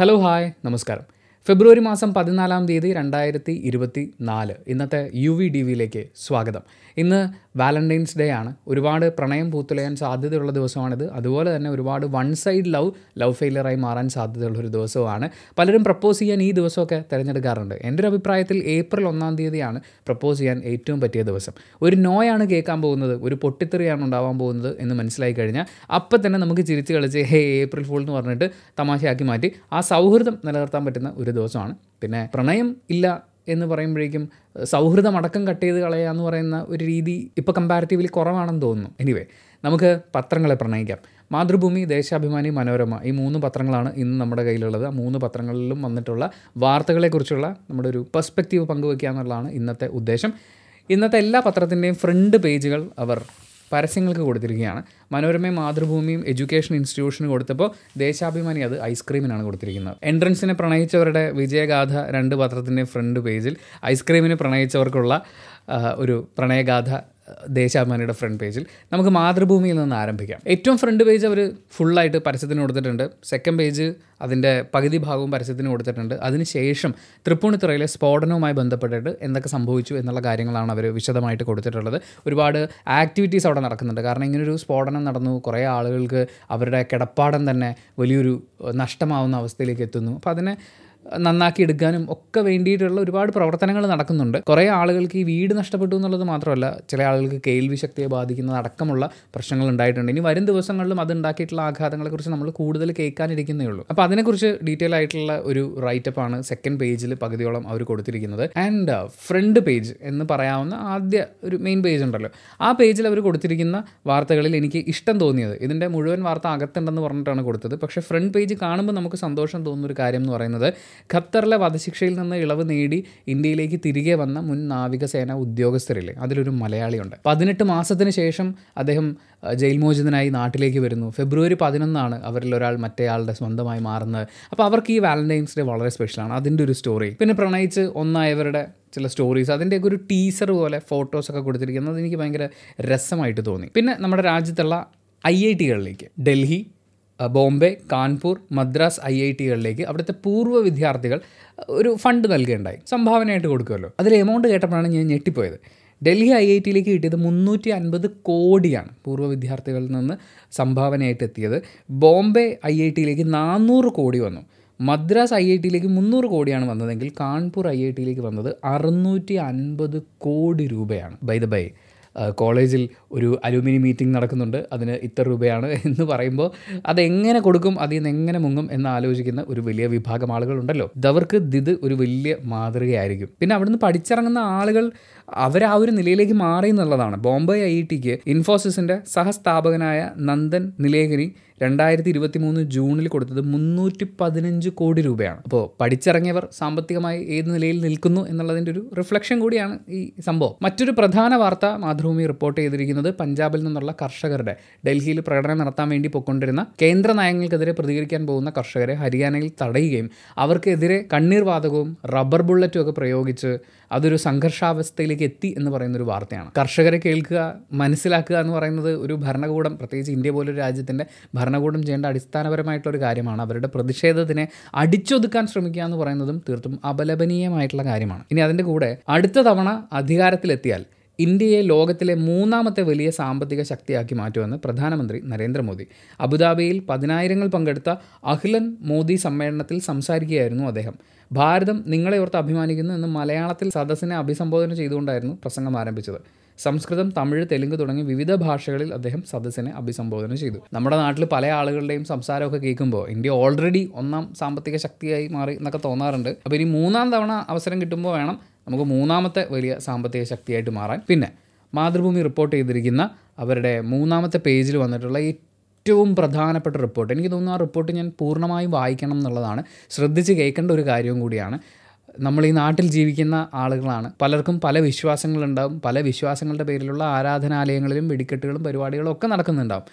Hello hi നമസ്കാരം ഫെബ്രുവരി മാസം പതിനാലാം തീയതി രണ്ടായിരത്തി ഇരുപത്തി നാല്. ഇന്നത്തെ യു വി ഡി വിയിലേക്ക് സ്വാഗതം. ഇന്ന് വാലന്റൈൻസ് ഡേ ആണ്. ഒരുപാട് പ്രണയം പൂത്തുലയാൻ സാധ്യതയുള്ള ദിവസമാണിത്. അതുപോലെ തന്നെ ഒരുപാട് വൺ സൈഡ് ലവ് ലവ് ഫെയിലിയറായി മാറാൻ സാധ്യതയുള്ള ഒരു ദിവസമാണ് പലരും പ്രപ്പോസ് ചെയ്യാൻ ഈ ദിവസമൊക്കെ തിരഞ്ഞെടുക്കാറുണ്ട്. എന്റെ ഒരു അഭിപ്രായത്തിൽ ഏപ്രിൽ ഒന്നാം തീയതിയാണ് പ്രപ്പോസ് ചെയ്യാൻ ഏറ്റവും പറ്റിയ ദിവസം. ഒരു നോയാണ് കേൾക്കാൻ പോകുന്നത് ഒരു പൊട്ടിത്തെറിയാണ് ഉണ്ടാവാൻ പോകുന്നത് എന്ന് മനസ്സിലായി കഴിഞ്ഞാൽ അപ്പം തന്നെ നമുക്ക് ചിരിച്ച് കളിച്ച് ഹേ ഏപ്രിൽ ഫുൾ എന്ന് പറഞ്ഞിട്ട് തമാശയാക്കി മാറ്റി ആ സൗഹൃദം നിലനിർത്താൻ പറ്റുന്ന ഒരു ദിവസമാണ്. പിന്നെ പ്രണയം ഇല്ല എന്ന് പറയുമ്പോഴേക്കും സൗഹൃദം അടക്കം കട്ട് ചെയ്ത് കളയുക എന്ന് പറയുന്ന ഒരു രീതി ഇപ്പോൾ കമ്പാരിറ്റീവ്ലി കുറവാണെന്ന് തോന്നുന്നു. എനിവേ നമുക്ക് പത്രങ്ങളെ പ്രണയിക്കാം. മാതൃഭൂമി ദേശാഭിമാനി മനോരമ ഈ മൂന്ന് പത്രങ്ങളാണ് ഇന്ന് നമ്മുടെ കയ്യിലുള്ളത്. ആ മൂന്ന് പത്രങ്ങളിലും വന്നിട്ടുള്ള വാർത്തകളെക്കുറിച്ചുള്ള നമ്മുടെ ഒരു പെർസ്പെക്റ്റീവ് പങ്കുവയ്ക്കുക എന്നുള്ളതാണ് ഇന്നത്തെ ഉദ്ദേശം. ഇന്നത്തെ എല്ലാ പത്രത്തിന്റെയും ഫ്രണ്ട് പേജുകൾ അവർ പരസ്യങ്ങൾക്ക് കൊടുത്തിരിക്കുകയാണ്. മനോരമയും മാതൃഭൂമിയും എഡ്യൂക്കേഷൻ ഇൻസ്റ്റിറ്റ്യൂഷന് കൊടുത്തപ്പോൾ ദേശാഭിമാനി അത് ഐസ്ക്രീമിനാണ് കൊടുത്തിരിക്കുന്നത്. എൻട്രൻസിനെ പ്രണയിച്ചവരുടെ വിജയഗാഥ രണ്ട് പത്രത്തിന്റെ ഫ്രണ്ട് പേജിൽ ഐസ്ക്രീമിനെ പ്രണയിച്ചവർക്കുള്ള ഒരു പ്രണയഗാഥ ദേശാഭിമാനിയുടെ ഫ്രണ്ട് പേജിൽ നമുക്ക് മാതൃഭൂമിയിൽ നിന്ന് ആരംഭിക്കാം. ഏറ്റവും ഫ്രണ്ട് പേജ് അവർ ഫുള്ളായിട്ട് പരസ്യത്തിന് കൊടുത്തിട്ടുണ്ട്. സെക്കൻഡ് പേജ് അതിന്റെ പകുതി ഭാഗവും പരസ്യത്തിന് കൊടുത്തിട്ടുണ്ട്. അതിനുശേഷം തൃപ്പൂണിത്തുറയിലെ സ്ഫോടനവുമായി ബന്ധപ്പെട്ടിട്ട് എന്തൊക്കെ സംഭവിച്ചു എന്നുള്ള കാര്യങ്ങളാണ് അവർ വിശദമായിട്ട് കൊടുത്തിട്ടുള്ളത്. ഒരുപാട് ആക്ടിവിറ്റീസ് അവിടെ നടക്കുന്നുണ്ട്. കാരണം ഇങ്ങനൊരു സ്ഫോടനം നടന്നു. കുറേ ആളുകൾക്ക് അവരുടെ കിടപ്പാടം തന്നെ വലിയൊരു നഷ്ടമാവുന്ന അവസ്ഥയിലേക്ക് എത്തുന്നു. അപ്പോൾ അതിനെ നന്നാക്കി എടുക്കാനും ഒക്കെ വേണ്ടിയിട്ടുള്ള ഒരുപാട് പ്രവർത്തനങ്ങൾ നടക്കുന്നുണ്ട്. കുറേ ആളുകൾക്ക് ഈ വീട് നഷ്ടപ്പെട്ടു എന്നുള്ളത് മാത്രമല്ല ചില ആളുകൾക്ക് കേൾവി ശക്തിയെ ബാധിക്കുന്നത് അടക്കമുള്ള പ്രശ്നങ്ങൾ ഉണ്ടായിട്ടുണ്ട്. ഇനി വരും ദിവസങ്ങളിലും അത് ഉണ്ടാക്കിയിട്ടുള്ള ആഘാതങ്ങളെക്കുറിച്ച് നമ്മൾ കൂടുതൽ കേൾക്കാനിരിക്കുന്നേ ഉള്ളൂ. അപ്പോൾ അതിനെക്കുറിച്ച് ഡീറ്റെയിൽ ആയിട്ടുള്ള ഒരു റൈറ്റപ്പാണ് സെക്കൻഡ് പേജിൽ പകുതിയോളം അവർ കൊടുത്തിരിക്കുന്നത്. ആൻഡ് ഫ്രണ്ട് പേജ് എന്ന് പറയാവുന്ന ആദ്യ ഒരു മെയിൻ പേജ് ഉണ്ടല്ലോ. ആ പേജിൽ അവർ കൊടുത്തിരിക്കുന്ന വാർത്തകളിൽ എനിക്ക് ഇഷ്ടം തോന്നിയത് ഇതിന്റെ മുഴുവൻ വാർത്ത അകത്തുണ്ടെന്ന് പറഞ്ഞിട്ടാണ് കൊടുത്തത്. പക്ഷേ ഫ്രണ്ട് പേജ് കാണുമ്പോൾ നമുക്ക് സന്തോഷം തോന്നുന്ന ഒരു കാര്യം എന്ന് പറയുന്നത് ഖത്തറിലെ വധശിക്ഷയിൽ നിന്ന് ഇളവ് നേടി ഇന്ത്യയിലേക്ക് തിരികെ വന്ന മുൻ നാവികസേന ഉദ്യോഗസ്ഥരില്ലേ? അതിലൊരു മലയാളിയുണ്ട്. പതിനെട്ട് മാസത്തിന് ശേഷം അദ്ദേഹം ജയിൽ മോചിതനായി നാട്ടിലേക്ക് വരുന്നു. ഫെബ്രുവരി പതിനൊന്നാണ് അവരിൽ ഒരാൾ മറ്റേയാളുടെ സ്വന്തമായി മാറുന്നത്. അപ്പോൾ അവർക്ക് ഈ വാലന്റൈൻസ് ഡേ വളരെ സ്പെഷ്യലാണ്. അതിന്റെ ഒരു സ്റ്റോറി. പിന്നെ പ്രണയിച്ച് ഒന്നായവരുടെ ചില സ്റ്റോറീസ് അതിന്റെയൊക്കെ ഒരു ടീസർ പോലെ ഫോട്ടോസൊക്കെ കൊടുത്തിരിക്കുന്നത് എനിക്ക് ഭയങ്കര രസമായിട്ട് തോന്നി. പിന്നെ നമ്മുടെ രാജ്യത്തുള്ള ഐ ഐ ടികളിലേക്ക്. ഡൽഹി ബോംബെ കാൺപൂർ മദ്രാസ് ഐ ഐ ടികളിലേക്ക് അവിടുത്തെ പൂർവ വിദ്യാർത്ഥികൾ ഒരു ഫണ്ട് നൽകുകയുണ്ടായി സംഭാവനയായിട്ട് കൊടുക്കുമല്ലോ. അതിൽ എമൗണ്ട് കേട്ടപ്പോഴാണ് ഞാൻ ഞെട്ടിപ്പോയത്. ഡൽഹി ഐ ഐ ടിയിലേക്ക് കിട്ടിയത് മുന്നൂറ്റി അൻപത് കോടിയാണ് പൂർവ വിദ്യാർത്ഥികളിൽ നിന്ന് സംഭാവനയായിട്ട് എത്തിയത്. ബോംബെ ഐ ഐ ടിയിലേക്ക് നാനൂറ് കോടി വന്നു. മദ്രാസ് ഐ ഐ ടിയിലേക്ക് മുന്നൂറ് കോടിയാണ് വന്നതെങ്കിൽ കാൺപൂർ ഐ ഐ ടിയിലേക്ക് വന്നത് അറുന്നൂറ്റി അൻപത് കോടി രൂപയാണ്. ബൈ ദ ബൈ കോളേജിൽ ഒരു അലുമിനി മീറ്റിംഗ് നടക്കുന്നുണ്ട്. അതിന് ഇത്ര രൂപയാണ് എന്ന് പറയുമ്പോൾ അതെങ്ങനെ കൊടുക്കും അതിൽ നിന്ന് എങ്ങനെ മുങ്ങും എന്ന് ആലോചിക്കുന്ന ഒരു വലിയ വിഭാഗം ആളുകളുണ്ടല്ലോ. ഇതവർക്ക് ഇത് ഒരു വലിയ മാതൃകയായിരിക്കും. പിന്നെ അവിടുന്ന് പഠിച്ചിറങ്ങുന്ന ആളുകൾ അവർ ആ ഒരു നിലയിലേക്ക് മാറി എന്നുള്ളതാണ്. ബോംബെ ഐ ഐ ടിക്ക് ഇൻഫോസിസിന്റെ സഹസ്ഥാപകനായ നന്ദൻ നിലേകരി രണ്ടായിരത്തി ഇരുപത്തി മൂന്ന് ജൂണിൽ കൊടുത്തത് മുന്നൂറ്റി പതിനഞ്ച് കോടി രൂപയാണ്. അപ്പോൾ പഠിച്ചിറങ്ങിയവർ സാമ്പത്തികമായി ഏത് നിലയിൽ നിൽക്കുന്നു എന്നുള്ളതിന്റെ ഒരു റിഫ്ലക്ഷൻ കൂടിയാണ് ഈ സംഭവം. മറ്റൊരു പ്രധാന വാർത്ത മാതൃഭൂമി റിപ്പോർട്ട് ചെയ്തിരിക്കുന്നത് പഞ്ചാബിൽ നിന്നുള്ള കർഷകരുടെ ഡൽഹിയിൽ പ്രകടനം നടത്താൻ വേണ്ടി പൊക്കൊണ്ടിരുന്ന കേന്ദ്ര നയങ്ങൾക്കെതിരെ പ്രതികരിക്കാൻ പോകുന്ന കർഷകരെ ഹരിയാനയിൽ തടയുകയും അവർക്കെതിരെ കണ്ണീർ വാതകവും റബ്ബർ ബുള്ളറ്റും ഒക്കെ പ്രയോഗിച്ച് അതൊരു സംഘർഷാവസ്ഥയിലേക്ക് എത്തി എന്ന് പറയുന്ന ഒരു വാർത്തയാണ്. കർഷകരെ കേൾക്കുക മനസ്സിലാക്കുക എന്ന് പറയുന്നത് ഒരു ഭരണകൂടം പ്രത്യേകിച്ച് ഇന്ത്യ പോലൊരു രാജ്യത്തിന്റെ ഭരണകൂടം ചെയ്യേണ്ട അടിസ്ഥാനപരമായിട്ടുള്ള ഒരു കാര്യമാണ്. അവരുടെ പ്രതിഷേധത്തിനെ അടിച്ചൊതുക്കാൻ ശ്രമിക്കുക എന്ന് പറയുന്നതും തീർത്തും അപലപനീയമായിട്ടുള്ള കാര്യമാണ്. ഇനി അതിന്റെ കൂടെ അടുത്ത തവണ അധികാരത്തിലെത്തിയാൽ ഇന്ത്യയെ ലോകത്തിലെ മൂന്നാമത്തെ വലിയ സാമ്പത്തിക ശക്തിയാക്കി മാറ്റുമെന്ന് പ്രധാനമന്ത്രി നരേന്ദ്രമോദി. അബുദാബിയിൽ പതിനായിരങ്ങൾ പങ്കെടുത്ത അഖിലൻ മോദി സമ്മേളനത്തിൽ സംസാരിക്കുകയായിരുന്നു അദ്ദേഹം. ഭാരതം നിങ്ങളെ ഓർത്ത് അഭിമാനിക്കുന്നു എന്ന് മലയാളത്തിൽ സദസ്സിനെ അഭിസംബോധന ചെയ്തുകൊണ്ടായിരുന്നു പ്രസംഗം ആരംഭിച്ചത്. സംസ്കൃതം തമിഴ് തെലുങ്ക് തുടങ്ങി വിവിധ ഭാഷകളിൽ അദ്ദേഹം സദസ്സിനെ അഭിസംബോധന ചെയ്തു. നമ്മുടെ നാട്ടിൽ പല ആളുകളുടെയും സംസാരമൊക്കെ കേൾക്കുമ്പോൾ ഇന്ത്യ ഓൾറെഡി ഒന്നാം സാമ്പത്തിക ശക്തിയായി മാറി എന്നൊക്കെ തോന്നാറുണ്ട്. അപ്പോൾ ഇനി മൂന്നാം തവണ അവസരം കിട്ടുമ്പോൾ വേണം നമുക്ക് മൂന്നാമത്തെ വലിയ സാമ്പത്തിക ശക്തിയായിട്ട് മാറാൻ. പിന്നെ മാതൃഭൂമി റിപ്പോർട്ട് ചെയ്തിരിക്കുന്ന അവരുടെ മൂന്നാമത്തെ പേജിൽ വന്നിട്ടുള്ള ഏറ്റവും പ്രധാനപ്പെട്ട റിപ്പോർട്ട്. എനിക്ക് തോന്നുന്നു ആ റിപ്പോർട്ട് ഞാൻ പൂർണമായും വായിക്കണം എന്നുള്ളതാണ്. ശ്രദ്ധിച്ച് കേൾക്കേണ്ട ഒരു കാര്യവും കൂടിയാണ്. നമ്മൾ ഈ നാട്ടിൽ ജീവിക്കുന്ന ആളുകളാണ്. പലർക്കും പല വിശ്വാസങ്ങളുണ്ടാവും. പല വിശ്വാസങ്ങളുടെ പേരിലുള്ള ആരാധനാലയങ്ങളിലും വെടിക്കെട്ടുകളും പരിപാടികളും ഒക്കെ നടക്കുന്നുണ്ടാവും.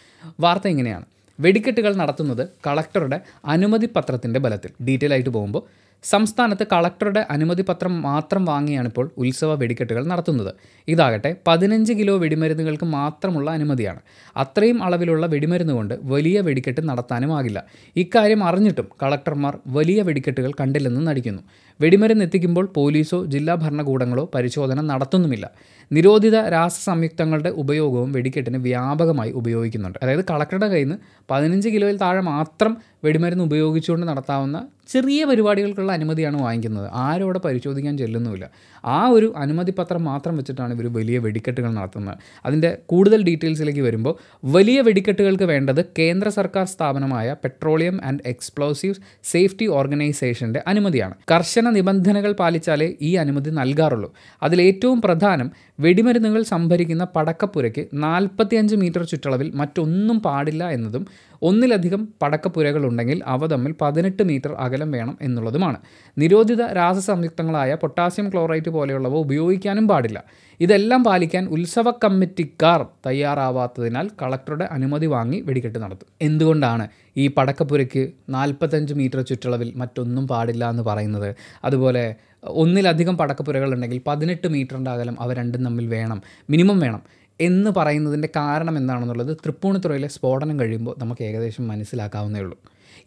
വാർത്ത ഇങ്ങനെയാണ്. വെടിക്കെട്ടുകൾ നടത്തുന്നത് കളക്ടറുടെ അനുമതി പത്രത്തിന്റെ ബലത്തിൽ. ഡീറ്റെയിൽ ആയിട്ട് പോകുമ്പോൾ സംസ്ഥാനത്ത് കളക്ടറുടെ അനുമതി പത്രം മാത്രം വാങ്ങിയാണ് ഇപ്പോൾ ഉത്സവ വെടിക്കെട്ടുകൾ നടത്തുന്നത്. ഇതാകട്ടെ പതിനഞ്ച് കിലോ വെടിമരുന്നുകൾക്ക് മാത്രമുള്ള അനുമതിയാണ്. അത്രയും അളവിലുള്ള വെടിമരുന്ന് കൊണ്ട് വലിയ വെടിക്കെട്ട് നടത്താനുമാകില്ല. ഇക്കാര്യം അറിഞ്ഞിട്ടും കളക്ടർമാർ വലിയ വെടിക്കെട്ടുകൾ കണ്ടില്ലെന്ന് നടിക്കുന്നു. വെടിമരുന്ന് എത്തിക്കുമ്പോൾ പോലീസോ ജില്ലാ ഭരണകൂടങ്ങളോ പരിശോധന നടത്തുന്നുമില്ല. നിരോധിത രാസസംയുക്തങ്ങളുടെ ഉപയോഗവും വെടിക്കെട്ടിന് വ്യാപകമായി ഉപയോഗിക്കുന്നുണ്ട്. അതായത് കളക്ടറുടെ കയ്യിൽ നിന്ന് പതിനഞ്ച് കിലോയിൽ താഴെ മാത്രം വെടിമരുന്ന് ഉപയോഗിച്ചുകൊണ്ട് നടത്താവുന്ന ചെറിയ പരിപാടികൾക്കുള്ള അനുമതിയാണ് വാങ്ങിക്കുന്നത്. ആരും അവിടെ പരിശോധിക്കാൻ ചെല്ലുന്നുമില്ല. ആ ഒരു അനുമതി പത്രം മാത്രം വെച്ചിട്ടാണ് ഇവർ വലിയ വെടിക്കെട്ടുകൾ നടത്തുന്നത്. അതിന്റെ കൂടുതൽ ഡീറ്റെയിൽസിലേക്ക് വരുമ്പോൾ വലിയ വെടിക്കെട്ടുകൾക്ക് വേണ്ടത് കേന്ദ്ര സർക്കാർ സ്ഥാപനമായ പെട്രോളിയം ആൻഡ് എക്സ്പ്ലോസീവ്സ് സേഫ്റ്റി ഓർഗനൈസേഷന്റെ അനുമതിയാണ്. കർശന നിബന്ധനകൾ പാലിച്ചാലേ ഈ അനുമതി നൽകാറുള്ളൂ. അതിലേറ്റവും പ്രധാനം വെടിമരുന്നുകൾ സംഭരിക്കുന്ന പടക്കപ്പുരയ്ക്ക് നാൽപ്പത്തിയഞ്ച് മീറ്റർ ചുറ്റളവിൽ മറ്റൊന്നും പാടില്ല എന്നതും ഒന്നിലധികം പടക്കപ്പുരകൾ ഉണ്ടെങ്കിൽ അവ തമ്മിൽ പതിനെട്ട് മീറ്റർ അകലം വേണം എന്നുള്ളതുമാണ്. നിരോധിത രാസസംയുക്തങ്ങളായ പൊട്ടാസ്യം ക്ലോറൈറ്റ് പോലെയുള്ളവ ഉപയോഗിക്കാനും പാടില്ല. ഇതെല്ലാം പാലിക്കാൻ ഉത്സവ കമ്മിറ്റിക്കാർ തയ്യാറാവാത്തതിനാൽ കളക്ടറുടെ അനുമതി വാങ്ങി വെടിക്കെട്ട് നടത്തും. എന്തുകൊണ്ടാണ് ഈ പടക്കപ്പുരയ്ക്ക് നാൽപ്പത്തഞ്ച് മീറ്റർ ചുറ്റളവിൽ മറ്റൊന്നും പാടില്ല എന്ന് പറയുന്നത്? അതുപോലെ ഒന്നിലധികം പടക്കപ്പുരകൾ ഉണ്ടെങ്കിൽ പതിനെട്ട് മീറ്ററിന്റെ അകലം അവ രണ്ടും തമ്മിൽ വേണം മിനിമം വേണം. എന്ന് പറയുന്നതിന്റെ കാരണം എന്താണെന്നുള്ളത് തൃപ്പൂണിത്തുറയിലെ സ്ഫോടനം കഴിയുമ്പോൾ നമുക്ക് ഏകദേശം മനസ്സിലാക്കാവുന്നേ ഉള്ളൂ.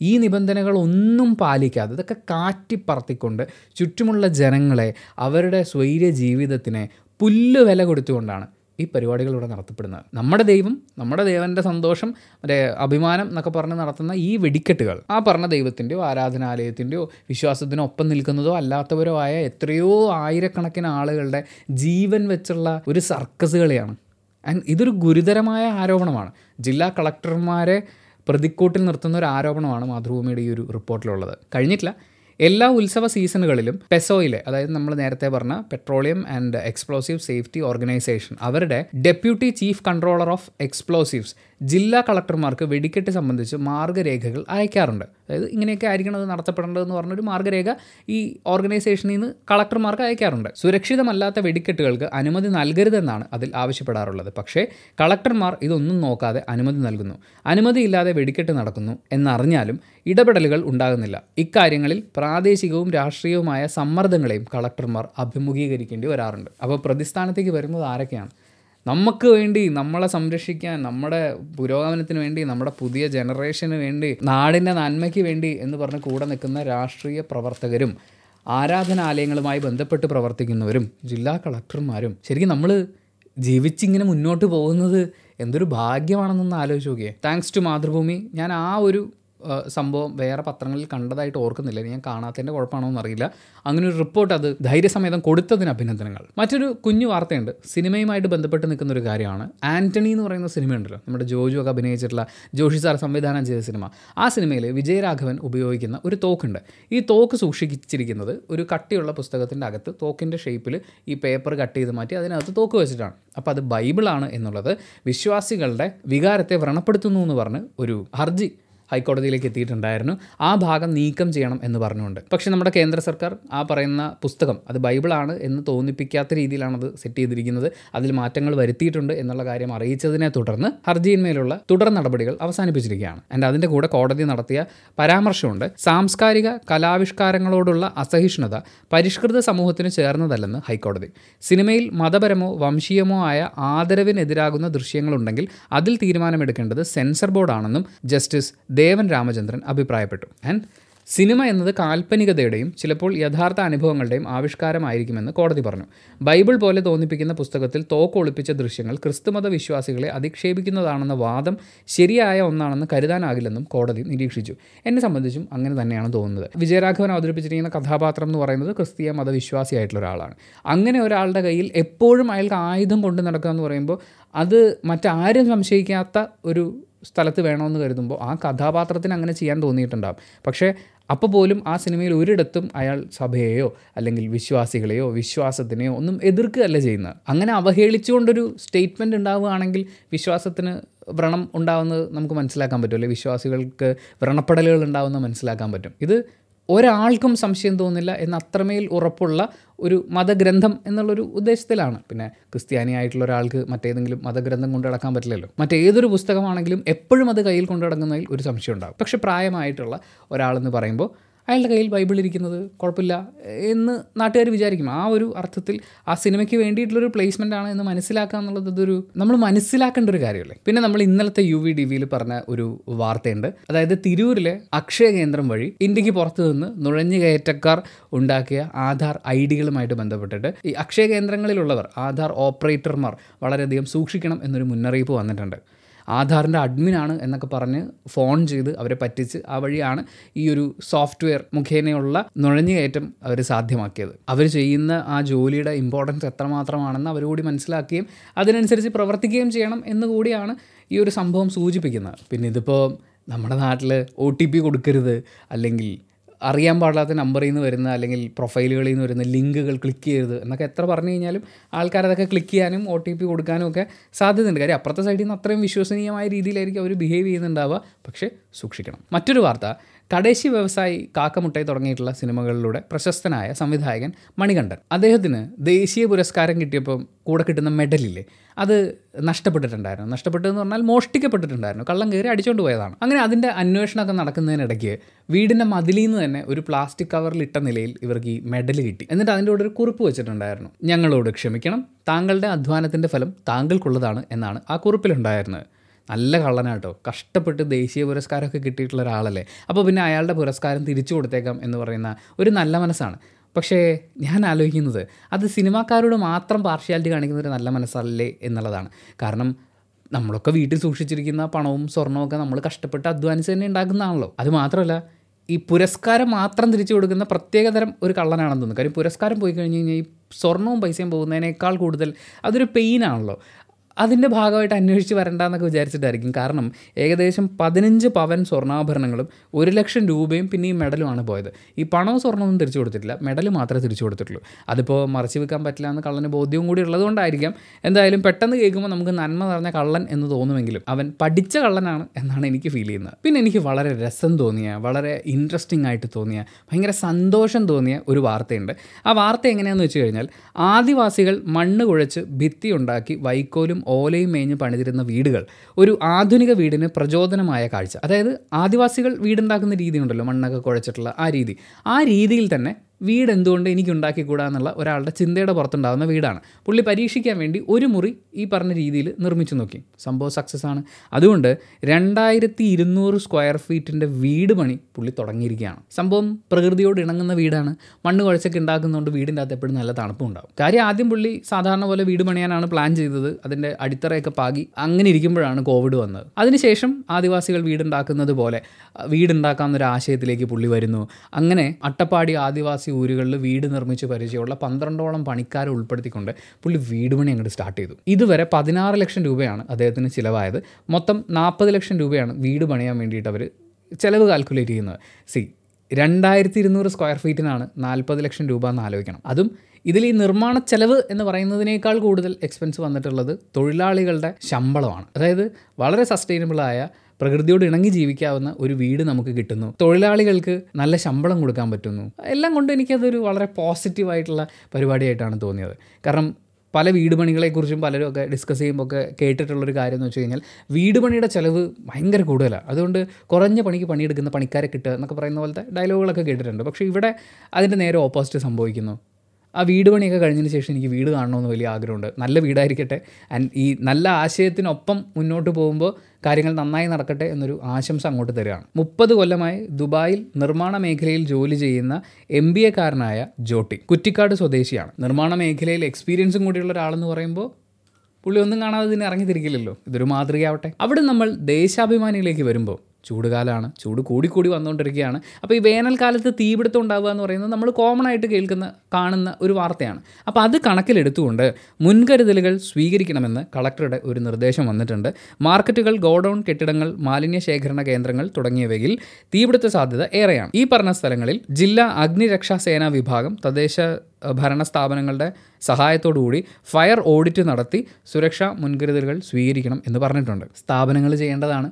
ഈ നിബന്ധനകളൊന്നും പാലിക്കാതെ ഇതൊക്കെ കാറ്റിപ്പറത്തിക്കൊണ്ട് ചുറ്റുമുള്ള ജനങ്ങളെ അവരുടെ സ്വൈര്യ ജീവിതത്തിനെ പുല്ല് വില കൊടുത്തുകൊണ്ടാണ് ഈ പരിപാടികൾ ഇവിടെ നടത്തപ്പെടുന്നത്. നമ്മുടെ ദൈവം നമ്മുടെ ദേവന്റെ സന്തോഷം മറ്റേ അഭിമാനം എന്നൊക്കെ പറഞ്ഞ് നടത്തുന്ന ഈ വെടിക്കെട്ടുകൾ ആ പറഞ്ഞ ദൈവത്തിന്റെയോ ആരാധനാലയത്തിന്റെയോ വിശ്വാസത്തിനോ ഒപ്പം നിൽക്കുന്നതോ അല്ലാത്തവരോ ആയ എത്രയോ ആയിരക്കണക്കിന് ആളുകളുടെ ജീവൻ വെച്ചുള്ള ഒരു സർക്കസ് കളിയാണ് ആൻഡ് ഇതൊരു ഗുരുതരമായ ആരോപണമാണ്. ജില്ലാ കളക്ടർമാരെ പ്രതിക്കൂട്ടിൽ നിർത്തുന്ന ഒരു ആരോപണമാണ് മാതൃഭൂമിയുടെ ഈ ഒരു റിപ്പോർട്ടിലുള്ളത്. കഴിഞ്ഞിട്ടില്ല. എല്ലാ ഉത്സവ സീസണുകളിലും പെസോയിലെ അതായത് നമ്മൾ നേരത്തെ പറഞ്ഞ petroleum and explosive safety organisation അവരുടെ deputy chief controller of explosives ജില്ലാ കളക്ടർമാർക്ക് വെടിക്കെട്ട് സംബന്ധിച്ച് മാർഗരേഖകൾ അയക്കാറുണ്ട്. അതായത് ഇങ്ങനെയൊക്കെ ആയിരിക്കണം അത് നടത്തപ്പെടേണ്ടതെന്ന് പറഞ്ഞൊരു മാർഗരേഖ ഈ ഓർഗനൈസേഷനിൽ നിന്ന് കളക്ടർമാർക്ക് അയക്കാറുണ്ട്. സുരക്ഷിതമല്ലാത്ത വെടിക്കെട്ടുകൾക്ക് അനുമതി നൽകരുതെന്നാണ് അതിൽ ആവശ്യപ്പെടാറുള്ളത്. പക്ഷേ കളക്ടർമാർ ഇതൊന്നും നോക്കാതെ അനുമതി നൽകുന്നു. അനുമതിയില്ലാതെ വെടിക്കെട്ട് നടക്കുന്നു എന്നറിഞ്ഞാലും ഇടപെടലുകൾ ഉണ്ടാകുന്നില്ല. ഇക്കാര്യങ്ങളിൽ പ്രാദേശികവും രാഷ്ട്രീയവുമായ സമ്മർദ്ദങ്ങളെയും കളക്ടർമാർ അഭിമുഖീകരിക്കേണ്ടി വരാറുണ്ട്. അപ്പോൾ പ്രതിസ്ഥാനത്തേക്ക് വരുന്നത് ആരൊക്കെയാണ്? നമുക്ക് വേണ്ടി നമ്മളെ സംരക്ഷിക്കാൻ നമ്മുടെ പുരോഗമനത്തിന് വേണ്ടി നമ്മുടെ പുതിയ ജനറേഷന് വേണ്ടി നാടിന്റെ നന്മയ്ക്ക് വേണ്ടി എന്ന് പറഞ്ഞ് കൂടെ നിൽക്കുന്ന രാഷ്ട്രീയ പ്രവർത്തകരും ആരാധനാലയങ്ങളുമായി ബന്ധപ്പെട്ട് പ്രവർത്തിക്കുന്നവരും ജില്ലാ കളക്ടർമാരും ശരിക്കും നമ്മൾ ജീവിച്ചിങ്ങനെ മുന്നോട്ട് പോകുന്നത് എന്തൊരു ഭാഗ്യമാണെന്നൊന്ന് ആലോചിച്ച് നോക്കിയേ. Thanks to Mathrubhumi. ഞാൻ ആ ഒരു സംഭവം വേറെ പത്രങ്ങളിൽ കണ്ടതായിട്ട് ഓർക്കുന്നില്ല. ഞാൻ കാണാത്തതിന്റെ കുഴപ്പമാണോ എന്നറിയില്ല അങ്ങനെ ഒരു റിപ്പോർട്ട് അത് ധൈര്യസമേതം കൊടുത്തതിന് അഭിനന്ദനങ്ങൾ. മറ്റൊരു കുഞ്ഞു വാർത്തയുണ്ട്. സിനിമയുമായിട്ട് ബന്ധപ്പെട്ട് നിൽക്കുന്ന ഒരു കാര്യമാണ്. ആന്റണി എന്ന് പറയുന്ന സിനിമയുണ്ടല്ലോ. നമ്മുടെ ജോജു ഒക്കെ അഭിനയിച്ചിട്ടുള്ള ജോഷി സാർ സംവിധാനം ചെയ്ത സിനിമ. ആ സിനിമയിൽ വിജയരാഘവൻ ഉപയോഗിക്കുന്ന ഒരു തോക്കുണ്ട്. ഈ തോക്ക് സൂക്ഷിച്ചിരിക്കുന്നത് ഒരു കട്ടിയുള്ള പുസ്തകത്തിന്റെ അകത്ത് തോക്കിന്റെ ഷേപ്പിൽ ഈ പേപ്പർ കട്ട് ചെയ്ത് മാറ്റി അതിനകത്ത് തോക്ക് വെച്ചിട്ടാണ്. അപ്പോൾ അത് ബൈബിളാണ് എന്നുള്ളത് വിശ്വാസികളുടെ വികാരത്തെ വ്രണപ്പെടുത്തുന്നു എന്ന് പറഞ്ഞ് ഒരു ഹർജി ഹൈക്കോടതിയിലേക്ക് എത്തിയിട്ടുണ്ടായിരുന്നു. ആ ഭാഗം നീക്കം ചെയ്യണം എന്ന് പറഞ്ഞുകൊണ്ട്. പക്ഷേ നമ്മുടെ കേന്ദ്ര സർക്കാർ ആ പറയുന്ന പുസ്തകം അത് ബൈബിളാണ് എന്ന് തോന്നിപ്പിക്കാത്ത രീതിയിലാണ് അത് സെറ്റ് ചെയ്തിരിക്കുന്നത്. അതിൽ മാറ്റങ്ങൾ വരുത്തിയിട്ടുണ്ട് എന്നുള്ള കാര്യം അറിയിച്ചതിനെ തുടർന്ന് ഹർജിയിന്മേലുള്ള തുടർ നടപടികൾ അവസാനിപ്പിച്ചിരിക്കുകയാണ്. ആൻഡ് അതിന്റെ കൂടെ കോടതി നടത്തിയ പരാമർശമുണ്ട്. സാംസ്കാരിക കലാവിഷ്കാരങ്ങളോടുള്ള അസഹിഷ്ണുത പരിഷ്കൃത സമൂഹത്തിന് ചേർന്നതല്ലെന്ന് ഹൈക്കോടതി. സിനിമയിൽ മതപരമോ വംശീയമോ ആയ ആദരവിനെതിരാകുന്ന ദൃശ്യങ്ങളുണ്ടെങ്കിൽ അതിൽ തീരുമാനമെടുക്കേണ്ടത് സെൻസർ ബോർഡാണെന്നും ജസ്റ്റിസ് ദേവൻ രാമചന്ദ്രൻ അഭിപ്രായപ്പെട്ടു. ആൻഡ് സിനിമ എന്നത് കാൽപ്പനികതയുടെയും ചിലപ്പോൾ യഥാർത്ഥ അനുഭവങ്ങളുടെയും ആവിഷ്കാരമായിരിക്കുമെന്ന് കോടതി പറഞ്ഞു. ബൈബിൾ പോലെ തോന്നിപ്പിക്കുന്ന പുസ്തകത്തിൽ തോക്കൊളിപ്പിച്ച ദൃശ്യങ്ങൾ ക്രിസ്തുമത വിശ്വാസികളെ അധിക്ഷേപിക്കുന്നതാണെന്ന വാദം ശരിയായ ഒന്നാണെന്ന് കരുതാനാകില്ലെന്നും കോടതി നിരീക്ഷിച്ചു. എന്നെ സംബന്ധിച്ചും അങ്ങനെ തന്നെയാണ് തോന്നുന്നത്. വിജയരാഘവൻ അവതരിപ്പിച്ചിരിക്കുന്ന കഥാപാത്രം എന്ന് പറയുന്നത് ക്രിസ്തീയ മതവിശ്വാസിയായിട്ടുള്ള ഒരാളാണ്. അങ്ങനെ ഒരാളുടെ കയ്യിൽ എപ്പോഴും അയാൾക്ക് ആയുധം കൊണ്ട് നടക്കുക എന്ന് പറയുമ്പോൾ അത് മറ്റാരും സംശയിക്കാത്ത ഒരു സ്ഥലത്ത് വേണമെന്ന് കരുതുമ്പോൾ ആ കഥാപാത്രത്തിന് അങ്ങനെ ചെയ്യാൻ തോന്നിയിട്ടുണ്ടാകും പക്ഷേ അപ്പോൾ പോലും ആ സിനിമയിൽ ഒരിടത്തും അയാൾ സഭയെയോ അല്ലെങ്കിൽ വിശ്വാസികളെയോ വിശ്വാസത്തിനെയോ ഒന്നും എതിർക്കുകയല്ല ചെയ്യുന്നത്. അങ്ങനെ അവഹേളിച്ചുകൊണ്ടൊരു സ്റ്റേറ്റ്മെന്റ് ഉണ്ടാവുകയാണെങ്കിൽ വിശ്വാസത്തിന് വ്രണം ഉണ്ടാവുന്നത് നമുക്ക് മനസ്സിലാക്കാൻ പറ്റും. അല്ലെങ്കിൽ വിശ്വാസികൾക്ക് വ്രണപ്പെടലുകൾ ഉണ്ടാവുന്നത് മനസ്സിലാക്കാൻ പറ്റും. ഇത് ഒരാൾക്കും സംശയം തോന്നില്ല എന്ന് അത്രമേൽ ഉറപ്പുള്ള ഒരു മതഗ്രന്ഥം എന്നുള്ളൊരു ഉദ്ദേശത്തിലാണ്. പിന്നെ ക്രിസ്ത്യാനി ആയിട്ടുള്ള ഒരാൾക്ക് മറ്റേതെങ്കിലും മതഗ്രന്ഥം കൊണ്ടു നടക്കാൻ പറ്റില്ലല്ലോ. മറ്റേതൊരു പുസ്തകമാണെങ്കിലും എപ്പോഴും അത് കയ്യിൽ കൊണ്ടു നടക്കുന്നതിൽ ഒരു സംശയം ഉണ്ടാകും. പക്ഷെ പ്രായമായിട്ടുള്ള ഒരാളെന്ന് പറയുമ്പോൾ അയാളുടെ കയ്യിൽ ബൈബിൾ ഇരിക്കുന്നത് കുഴപ്പമില്ല എന്ന് നാട്ടുകാർ വിചാരിക്കും. ആ ഒരു അർത്ഥത്തിൽ ആ സിനിമയ്ക്ക് വേണ്ടിയിട്ടുള്ളൊരു പ്ലേസ്മെന്റ് ആണ് എന്ന് മനസ്സിലാക്കുക എന്നുള്ളത് ഇതൊരു നമ്മൾ മനസ്സിലാക്കേണ്ട ഒരു കാര്യമല്ലേ? പിന്നെ നമ്മൾ ഇന്നലത്തെ യു വി ഡി വിയിൽ പറഞ്ഞ ഒരു വാർത്തയുണ്ട്. അതായത് തിരൂരിലെ അക്ഷയ കേന്ദ്രം വഴി ഇന്ത്യയ്ക്ക് പുറത്തു നിന്ന് നുഴഞ്ഞു കയറ്റക്കാർ ഉണ്ടാക്കിയ ആധാർ ഐ ഡികളുമായിട്ട് ബന്ധപ്പെട്ടിട്ട് ഈ അക്ഷയ കേന്ദ്രങ്ങളിലുള്ളവർ ആധാർ ഓപ്പറേറ്റർമാർ വളരെയധികം സൂക്ഷിക്കണം എന്നൊരു മുന്നറിയിപ്പ് വന്നിട്ടുണ്ട്. ആധാറിന്റെ അഡ്മിനാണ് എന്നൊക്കെ പറഞ്ഞ് ഫോൺ ചെയ്ത് അവരെ പറ്റിച്ച് ആ വഴിയാണ് ഈ ഒരു സോഫ്റ്റ്വെയർ മുഖേനയുള്ള നുഴഞ്ഞുകയറ്റം അവർ സാധ്യമാക്കിയത്. അവർ ചെയ്യുന്ന ആ ജോലിയുടെ ഇമ്പോർട്ടൻസ് എത്രമാത്രമാണെന്ന് അവരുകൂടി മനസ്സിലാക്കുകയും അതിനനുസരിച്ച് പ്രവർത്തിക്കുകയും ചെയ്യണം എന്നുകൂടിയാണ് ഈ ഒരു സംഭവം സൂചിപ്പിക്കുന്നത്. പിന്നെ ഇതിപ്പോൾ നമ്മുടെ നാട്ടിൽ ഒ ടി പി കൊടുക്കരുത് അല്ലെങ്കിൽ അറിയാൻ പാടില്ലാത്ത നമ്പറിൽ നിന്ന് വരുന്ന അല്ലെങ്കിൽ പ്രൊഫൈലുകളിൽ നിന്ന് വരുന്ന ലിങ്കുകൾ ക്ലിക്ക് ചെയ്യരുത് എന്നൊക്കെ എത്ര പറഞ്ഞു കഴിഞ്ഞാലും ആൾക്കാർ അതൊക്കെ ക്ലിക്ക് ചെയ്യാനും ഒ ടി പി കൊടുക്കാനും ഒക്കെ സാധ്യതയുണ്ട്. കാര്യം അപ്പുറത്തെ സൈഡിൽ നിന്ന് അത്രയും വിശ്വസനീയമായ രീതിയിലായിരിക്കും അവർ ബിഹേവ് ചെയ്യുന്നുണ്ടാവുക. പക്ഷേ സൂക്ഷിക്കണം. മറ്റൊരു വാർത്ത കടേശി വ്യവസായി കാക്കമുട്ടയെ തുടങ്ങിയിട്ടുള്ള സിനിമകളിലൂടെ പ്രശസ്തനായ സംവിധായകൻ മണികണ്ഠൻ. അദ്ദേഹത്തിന് ദേശീയ പുരസ്കാരം കിട്ടിയപ്പം കൂടെ കിട്ടുന്ന മെഡലില്ലേ അത് നഷ്ടപ്പെട്ടിട്ടുണ്ടായിരുന്നു. നഷ്ടപ്പെട്ടതെന്ന് പറഞ്ഞാൽ മോഷ്ടിക്കപ്പെട്ടിട്ടുണ്ടായിരുന്നു. കള്ളം കയറി അടിച്ചുകൊണ്ട് പോയതാണ്. അങ്ങനെ അതിന്റെ അന്വേഷണമൊക്കെ നടക്കുന്നതിനിടയ്ക്ക് വീടിന്റെ മതിലിൽ നിന്ന് തന്നെ ഒരു പ്ലാസ്റ്റിക് കവറിൽ ഇട്ട നിലയിൽ ഇവർക്ക് ഈ മെഡൽ കിട്ടി. എന്നിട്ട് അതിന്റെ കൂടെ ഒരു കുറിപ്പ് വെച്ചിട്ടുണ്ടായിരുന്നു. ഞങ്ങളോട് ക്ഷമിക്കണം താങ്കളുടെ അധ്വാനത്തിന്റെ ഫലം താങ്കൾക്കുള്ളതാണ് എന്നാണ് ആ കുറിപ്പിലുണ്ടായിരുന്നത്. നല്ല കള്ളനാട്ടോ. കഷ്ടപ്പെട്ട് ദേശീയ പുരസ്കാരമൊക്കെ കിട്ടിയിട്ടുള്ള ഒരാളല്ലേ. അപ്പോൾ പിന്നെ അയാളുടെ പുരസ്കാരം തിരിച്ചു കൊടുത്തേക്കാം എന്ന് പറയുന്ന ഒരു നല്ല മനസ്സാണ്. പക്ഷേ ഞാൻ ആലോചിക്കുന്നത് അത് സിനിമാക്കാരോട് മാത്രം പാർഷ്യാലിറ്റി കാണിക്കുന്ന ഒരു നല്ല മനസ്സല്ലേ എന്നുള്ളതാണ്. കാരണം നമ്മളൊക്കെ വീട്ടിൽ സൂക്ഷിച്ചിരിക്കുന്ന പണവും സ്വർണവും ഒക്കെ നമ്മൾ കഷ്ടപ്പെട്ട് അധ്വാനിച്ച് തന്നെ ഉണ്ടാക്കുന്നതാണല്ലോ. അത് മാത്രമല്ല ഈ പുരസ്കാരം മാത്രം തിരിച്ചു കൊടുക്കുന്ന പ്രത്യേകതരം ഒരു കള്ളനാണെന്ന് തോന്നുന്നു. കാര്യം പുരസ്കാരം പോയി കഴിഞ്ഞ് കഴിഞ്ഞാൽ ഈ സ്വർണവും പൈസയും പോകുന്നതിനേക്കാൾ കൂടുതൽ അതൊരു പെയിനാണല്ലോ അതിന്റെ ഭാഗമായിട്ട് അന്വേഷിച്ച് വരണ്ടെന്നൊക്കെ വിചാരിച്ചിട്ടായിരിക്കും. കാരണം ഏകദേശം പതിനഞ്ച് പവൻ സ്വർണാഭരണങ്ങളും ഒരു ലക്ഷം രൂപയും പിന്നെ ഈ മെഡലുമാണ് പോയത്. ഈ പണവും സ്വർണമൊന്നും തിരിച്ചു കൊടുത്തിട്ടില്ല. മെഡൽ മാത്രമേ തിരിച്ചു കൊടുത്തിട്ടുള്ളൂ. അതിപ്പോൾ മറച്ചു വെക്കാൻ പറ്റില്ല എന്ന് കള്ളന് ബോധ്യവും കൂടി ഉള്ളതുകൊണ്ടായിരിക്കാം എന്തായാലും പെട്ടെന്ന് കേൾക്കുമ്പോൾ നമുക്ക് നന്മ നിറഞ്ഞ കള്ളൻ എന്ന് തോന്നുമെങ്കിലും അവൻ പഠിച്ച കള്ളനാണ് എന്നാണ് എനിക്ക് ഫീൽ ചെയ്യുന്നത്. പിന്നെ എനിക്ക് വളരെ രസം തോന്നിയ വളരെ ഇൻട്രസ്റ്റിംഗ് ആയിട്ട് തോന്നിയ ഭയങ്കര സന്തോഷം തോന്നിയ ഒരു വാർത്തയുണ്ട്. ആ വാർത്ത എങ്ങനെയാണെന്ന് വെച്ച് കഴിഞ്ഞാൽ ആദിവാസികൾ മണ്ണ് കുഴച്ച് ഭിത്തി ഉണ്ടാക്കി വൈക്കോലും ഓലയും മേഞ്ഞ് പണിതിരുന്ന വീടുകൾ ഒരു ആധുനിക വീടിന് പ്രചോദനമായ കാഴ്ച. അതായത് ആദിവാസികൾ വീടുണ്ടാക്കുന്ന രീതി ഉണ്ടല്ലോ മണ്ണൊക്കെ കുഴച്ചിട്ടുള്ള ആ രീതി. ആ രീതിയിൽ തന്നെ വീട് എന്തുകൊണ്ട് എനിക്ക് ഉണ്ടാക്കിക്കൂടാ എന്നുള്ള ഒരാളുടെ ചിന്തയുടെ പുറത്തുണ്ടാകുന്ന വീടാണ്. പുള്ളി പരീക്ഷിക്കാൻ വേണ്ടി ഒരു മുറി ഈ പറഞ്ഞ രീതിയിൽ നിർമ്മിച്ചു നോക്കി. സംഭവം സക്സസ് ആണ്. അതുകൊണ്ട് രണ്ടായിരത്തി ഇരുന്നൂറ് സ്ക്വയർ ഫീറ്റിന്റെ വീട് പണി പുള്ളി തുടങ്ങിയിരിക്കുകയാണ്. സംഭവം പ്രകൃതിയോട് ഇണങ്ങുന്ന വീടാണ്. മണ്ണ് കുഴച്ചൊക്കെ ഉണ്ടാക്കുന്നതുകൊണ്ട് വീടിന്റെ അകത്ത് എപ്പോഴും നല്ല തണുപ്പും ഉണ്ടാകും കാര്യം ആദ്യം പുള്ളി സാധാരണ പോലെ വീട് പണിയാനാണ് പ്ലാൻ ചെയ്തത്. അതിന്റെ അടിത്തറയൊക്കെ പാകി അങ്ങനെ ഇരിക്കുമ്പോഴാണ് കോവിഡ് വന്നത്. അതിനുശേഷം ആദിവാസികൾ വീടുണ്ടാക്കുന്നത് പോലെ വീടുണ്ടാക്കാവുന്നൊരു ആശയത്തിലേക്ക് പുള്ളി വരുന്നു. അങ്ങനെ അട്ടപ്പാടി ആദിവാസി ഊരുകളിൽ വീട് നിർമ്മിച്ച് പരിചയമുള്ള പന്ത്രണ്ടോളം പണിക്കാരെ ഉൾപ്പെടുത്തിക്കൊണ്ട് പുള്ളി വീട് പണി അങ്ങോട്ട് സ്റ്റാർട്ട് ചെയ്തു. ഇതുവരെ പതിനാറ് ലക്ഷം രൂപയാണ് അദ്ദേഹത്തിന് ചിലവായത്. മൊത്തം നാൽപ്പത് ലക്ഷം രൂപയാണ് വീട് പണിയാൻ വേണ്ടിയിട്ട് അവർ ചിലവ് കാൽക്കുലേറ്റ് ചെയ്യുന്നത്. സി രണ്ടായിരത്തി ഇരുന്നൂറ് സ്ക്വയർ ഫീറ്റിനാണ് നാൽപ്പത് ലക്ഷം രൂപ എന്ന് ആലോചിക്കണം. അതും ഇതിൽ ഈ നിർമ്മാണ ചെലവ് എന്ന് പറയുന്നതിനേക്കാൾ കൂടുതൽ എക്സ്പെൻസ് വന്നിട്ടുള്ളത് തൊഴിലാളികളുടെ ശമ്പളമാണ്. അതായത് വളരെ സസ്റ്റൈനബിളായ പ്രകൃതിയോട് ഇണങ്ങി ജീവിക്കാവുന്ന ഒരു വീട് നമുക്ക് കിട്ടുന്നു. തൊഴിലാളികൾക്ക് നല്ല ശമ്പളം കൊടുക്കാൻ പറ്റുന്നു. എല്ലാം കൊണ്ട് എനിക്കതൊരു വളരെ പോസിറ്റീവായിട്ടുള്ള പരിപാടിയായിട്ടാണ് തോന്നിയത്. കാരണം പല വീട് പണികളെക്കുറിച്ചും പലരും ഒക്കെ ഡിസ്കസ് ചെയ്യുമ്പോൾ ഒക്കെ കേട്ടിട്ടുള്ളൊരു കാര്യം എന്ന് വെച്ച് കഴിഞ്ഞാൽ വീട് പണിയുടെ ചിലവ് ഭയങ്കര കൂടുതലാണ് അതുകൊണ്ട് കുറഞ്ഞ പണിക്ക് പണിയെടുക്കുന്ന പണിക്കാരെ കിട്ടുക എന്നൊക്കെ പറയുന്ന പോലത്തെ ഡയലോഗുകളൊക്കെ കേട്ടിട്ടുണ്ട്. പക്ഷേ ഇവിടെ അതിന്റെ നേരെ ഓപ്പോസിറ്റ് സംഭവിക്കുന്നു. ആ വീട് പണിയൊക്കെ കഴിഞ്ഞതിന് ശേഷം എനിക്ക് വീട് കാണണമെന്ന് വലിയ ആഗ്രഹമുണ്ട്. നല്ല വീടായിരിക്കട്ടെ. ആൻഡ് ഈ നല്ല ആശയത്തിനൊപ്പം മുന്നോട്ട് പോകുമ്പോൾ കാര്യങ്ങൾ നന്നായി നടക്കട്ടെ എന്നൊരു ആശംസ അങ്ങോട്ട് തരികയാണ്. മുപ്പത് കൊല്ലമായി ദുബായിൽ നിർമ്മാണ മേഖലയിൽ ജോലി ചെയ്യുന്ന എം ബി എക്കാരനായ ജോട്ടി കുറ്റിക്കാട് സ്വദേശിയാണ്. നിർമ്മാണ മേഖലയിൽ എക്സ്പീരിയൻസും കൂടിയുള്ള ഒരാളെന്ന് പറയുമ്പോൾ പുള്ളി ഒന്നും കാണാതെ ഇതിനെ ഇറങ്ങി തിരിക്കില്ലല്ലോ ഇതൊരു മാതൃകയാവട്ടെ. അവിടെ നമ്മൾ ദേശാഭിമാനിയിലേക്ക് വരുമ്പോൾ ചൂടുകാലമാണ് ചൂട് കൂടിക്കൂടി വന്നുകൊണ്ടിരിക്കുകയാണ്. അപ്പോൾ ഈ വേനൽക്കാലത്ത് തീപിടുത്തം ഉണ്ടാവുക എന്ന് പറയുന്നത് നമ്മൾ കോമൺ ആയിട്ട് കേൾക്കുന്ന കാണുന്ന ഒരു വാർത്തയാണ്. അപ്പോൾ അത് കണക്കിലെടുത്തുകൊണ്ട് മുൻകരുതലുകൾ സ്വീകരിക്കണമെന്ന് കളക്ടറുടെ ഒരു നിർദ്ദേശം വന്നിട്ടുണ്ട്. മാർക്കറ്റുകൾ ഗോഡൗൺ കെട്ടിടങ്ങൾ മാലിന്യ ശേഖരണ കേന്ദ്രങ്ങൾ തുടങ്ങിയവയിൽ തീപിടുത്ത സാധ്യത ഏറെയാണ്. ഈ പറഞ്ഞ സ്ഥലങ്ങളിൽ ജില്ലാ അഗ്നിരക്ഷാ സേനാ വിഭാഗം തദ്ദേശ ഭരണ സ്ഥാപനങ്ങളുടെ സഹായത്തോടുകൂടി ഫയർ ഓഡിറ്റ് നടത്തി സുരക്ഷാ മുൻകരുതലുകൾ സ്വീകരിക്കണം എന്ന് പറഞ്ഞിട്ടുണ്ട്. സ്ഥാപനങ്ങൾ ചെയ്യേണ്ടതാണ്.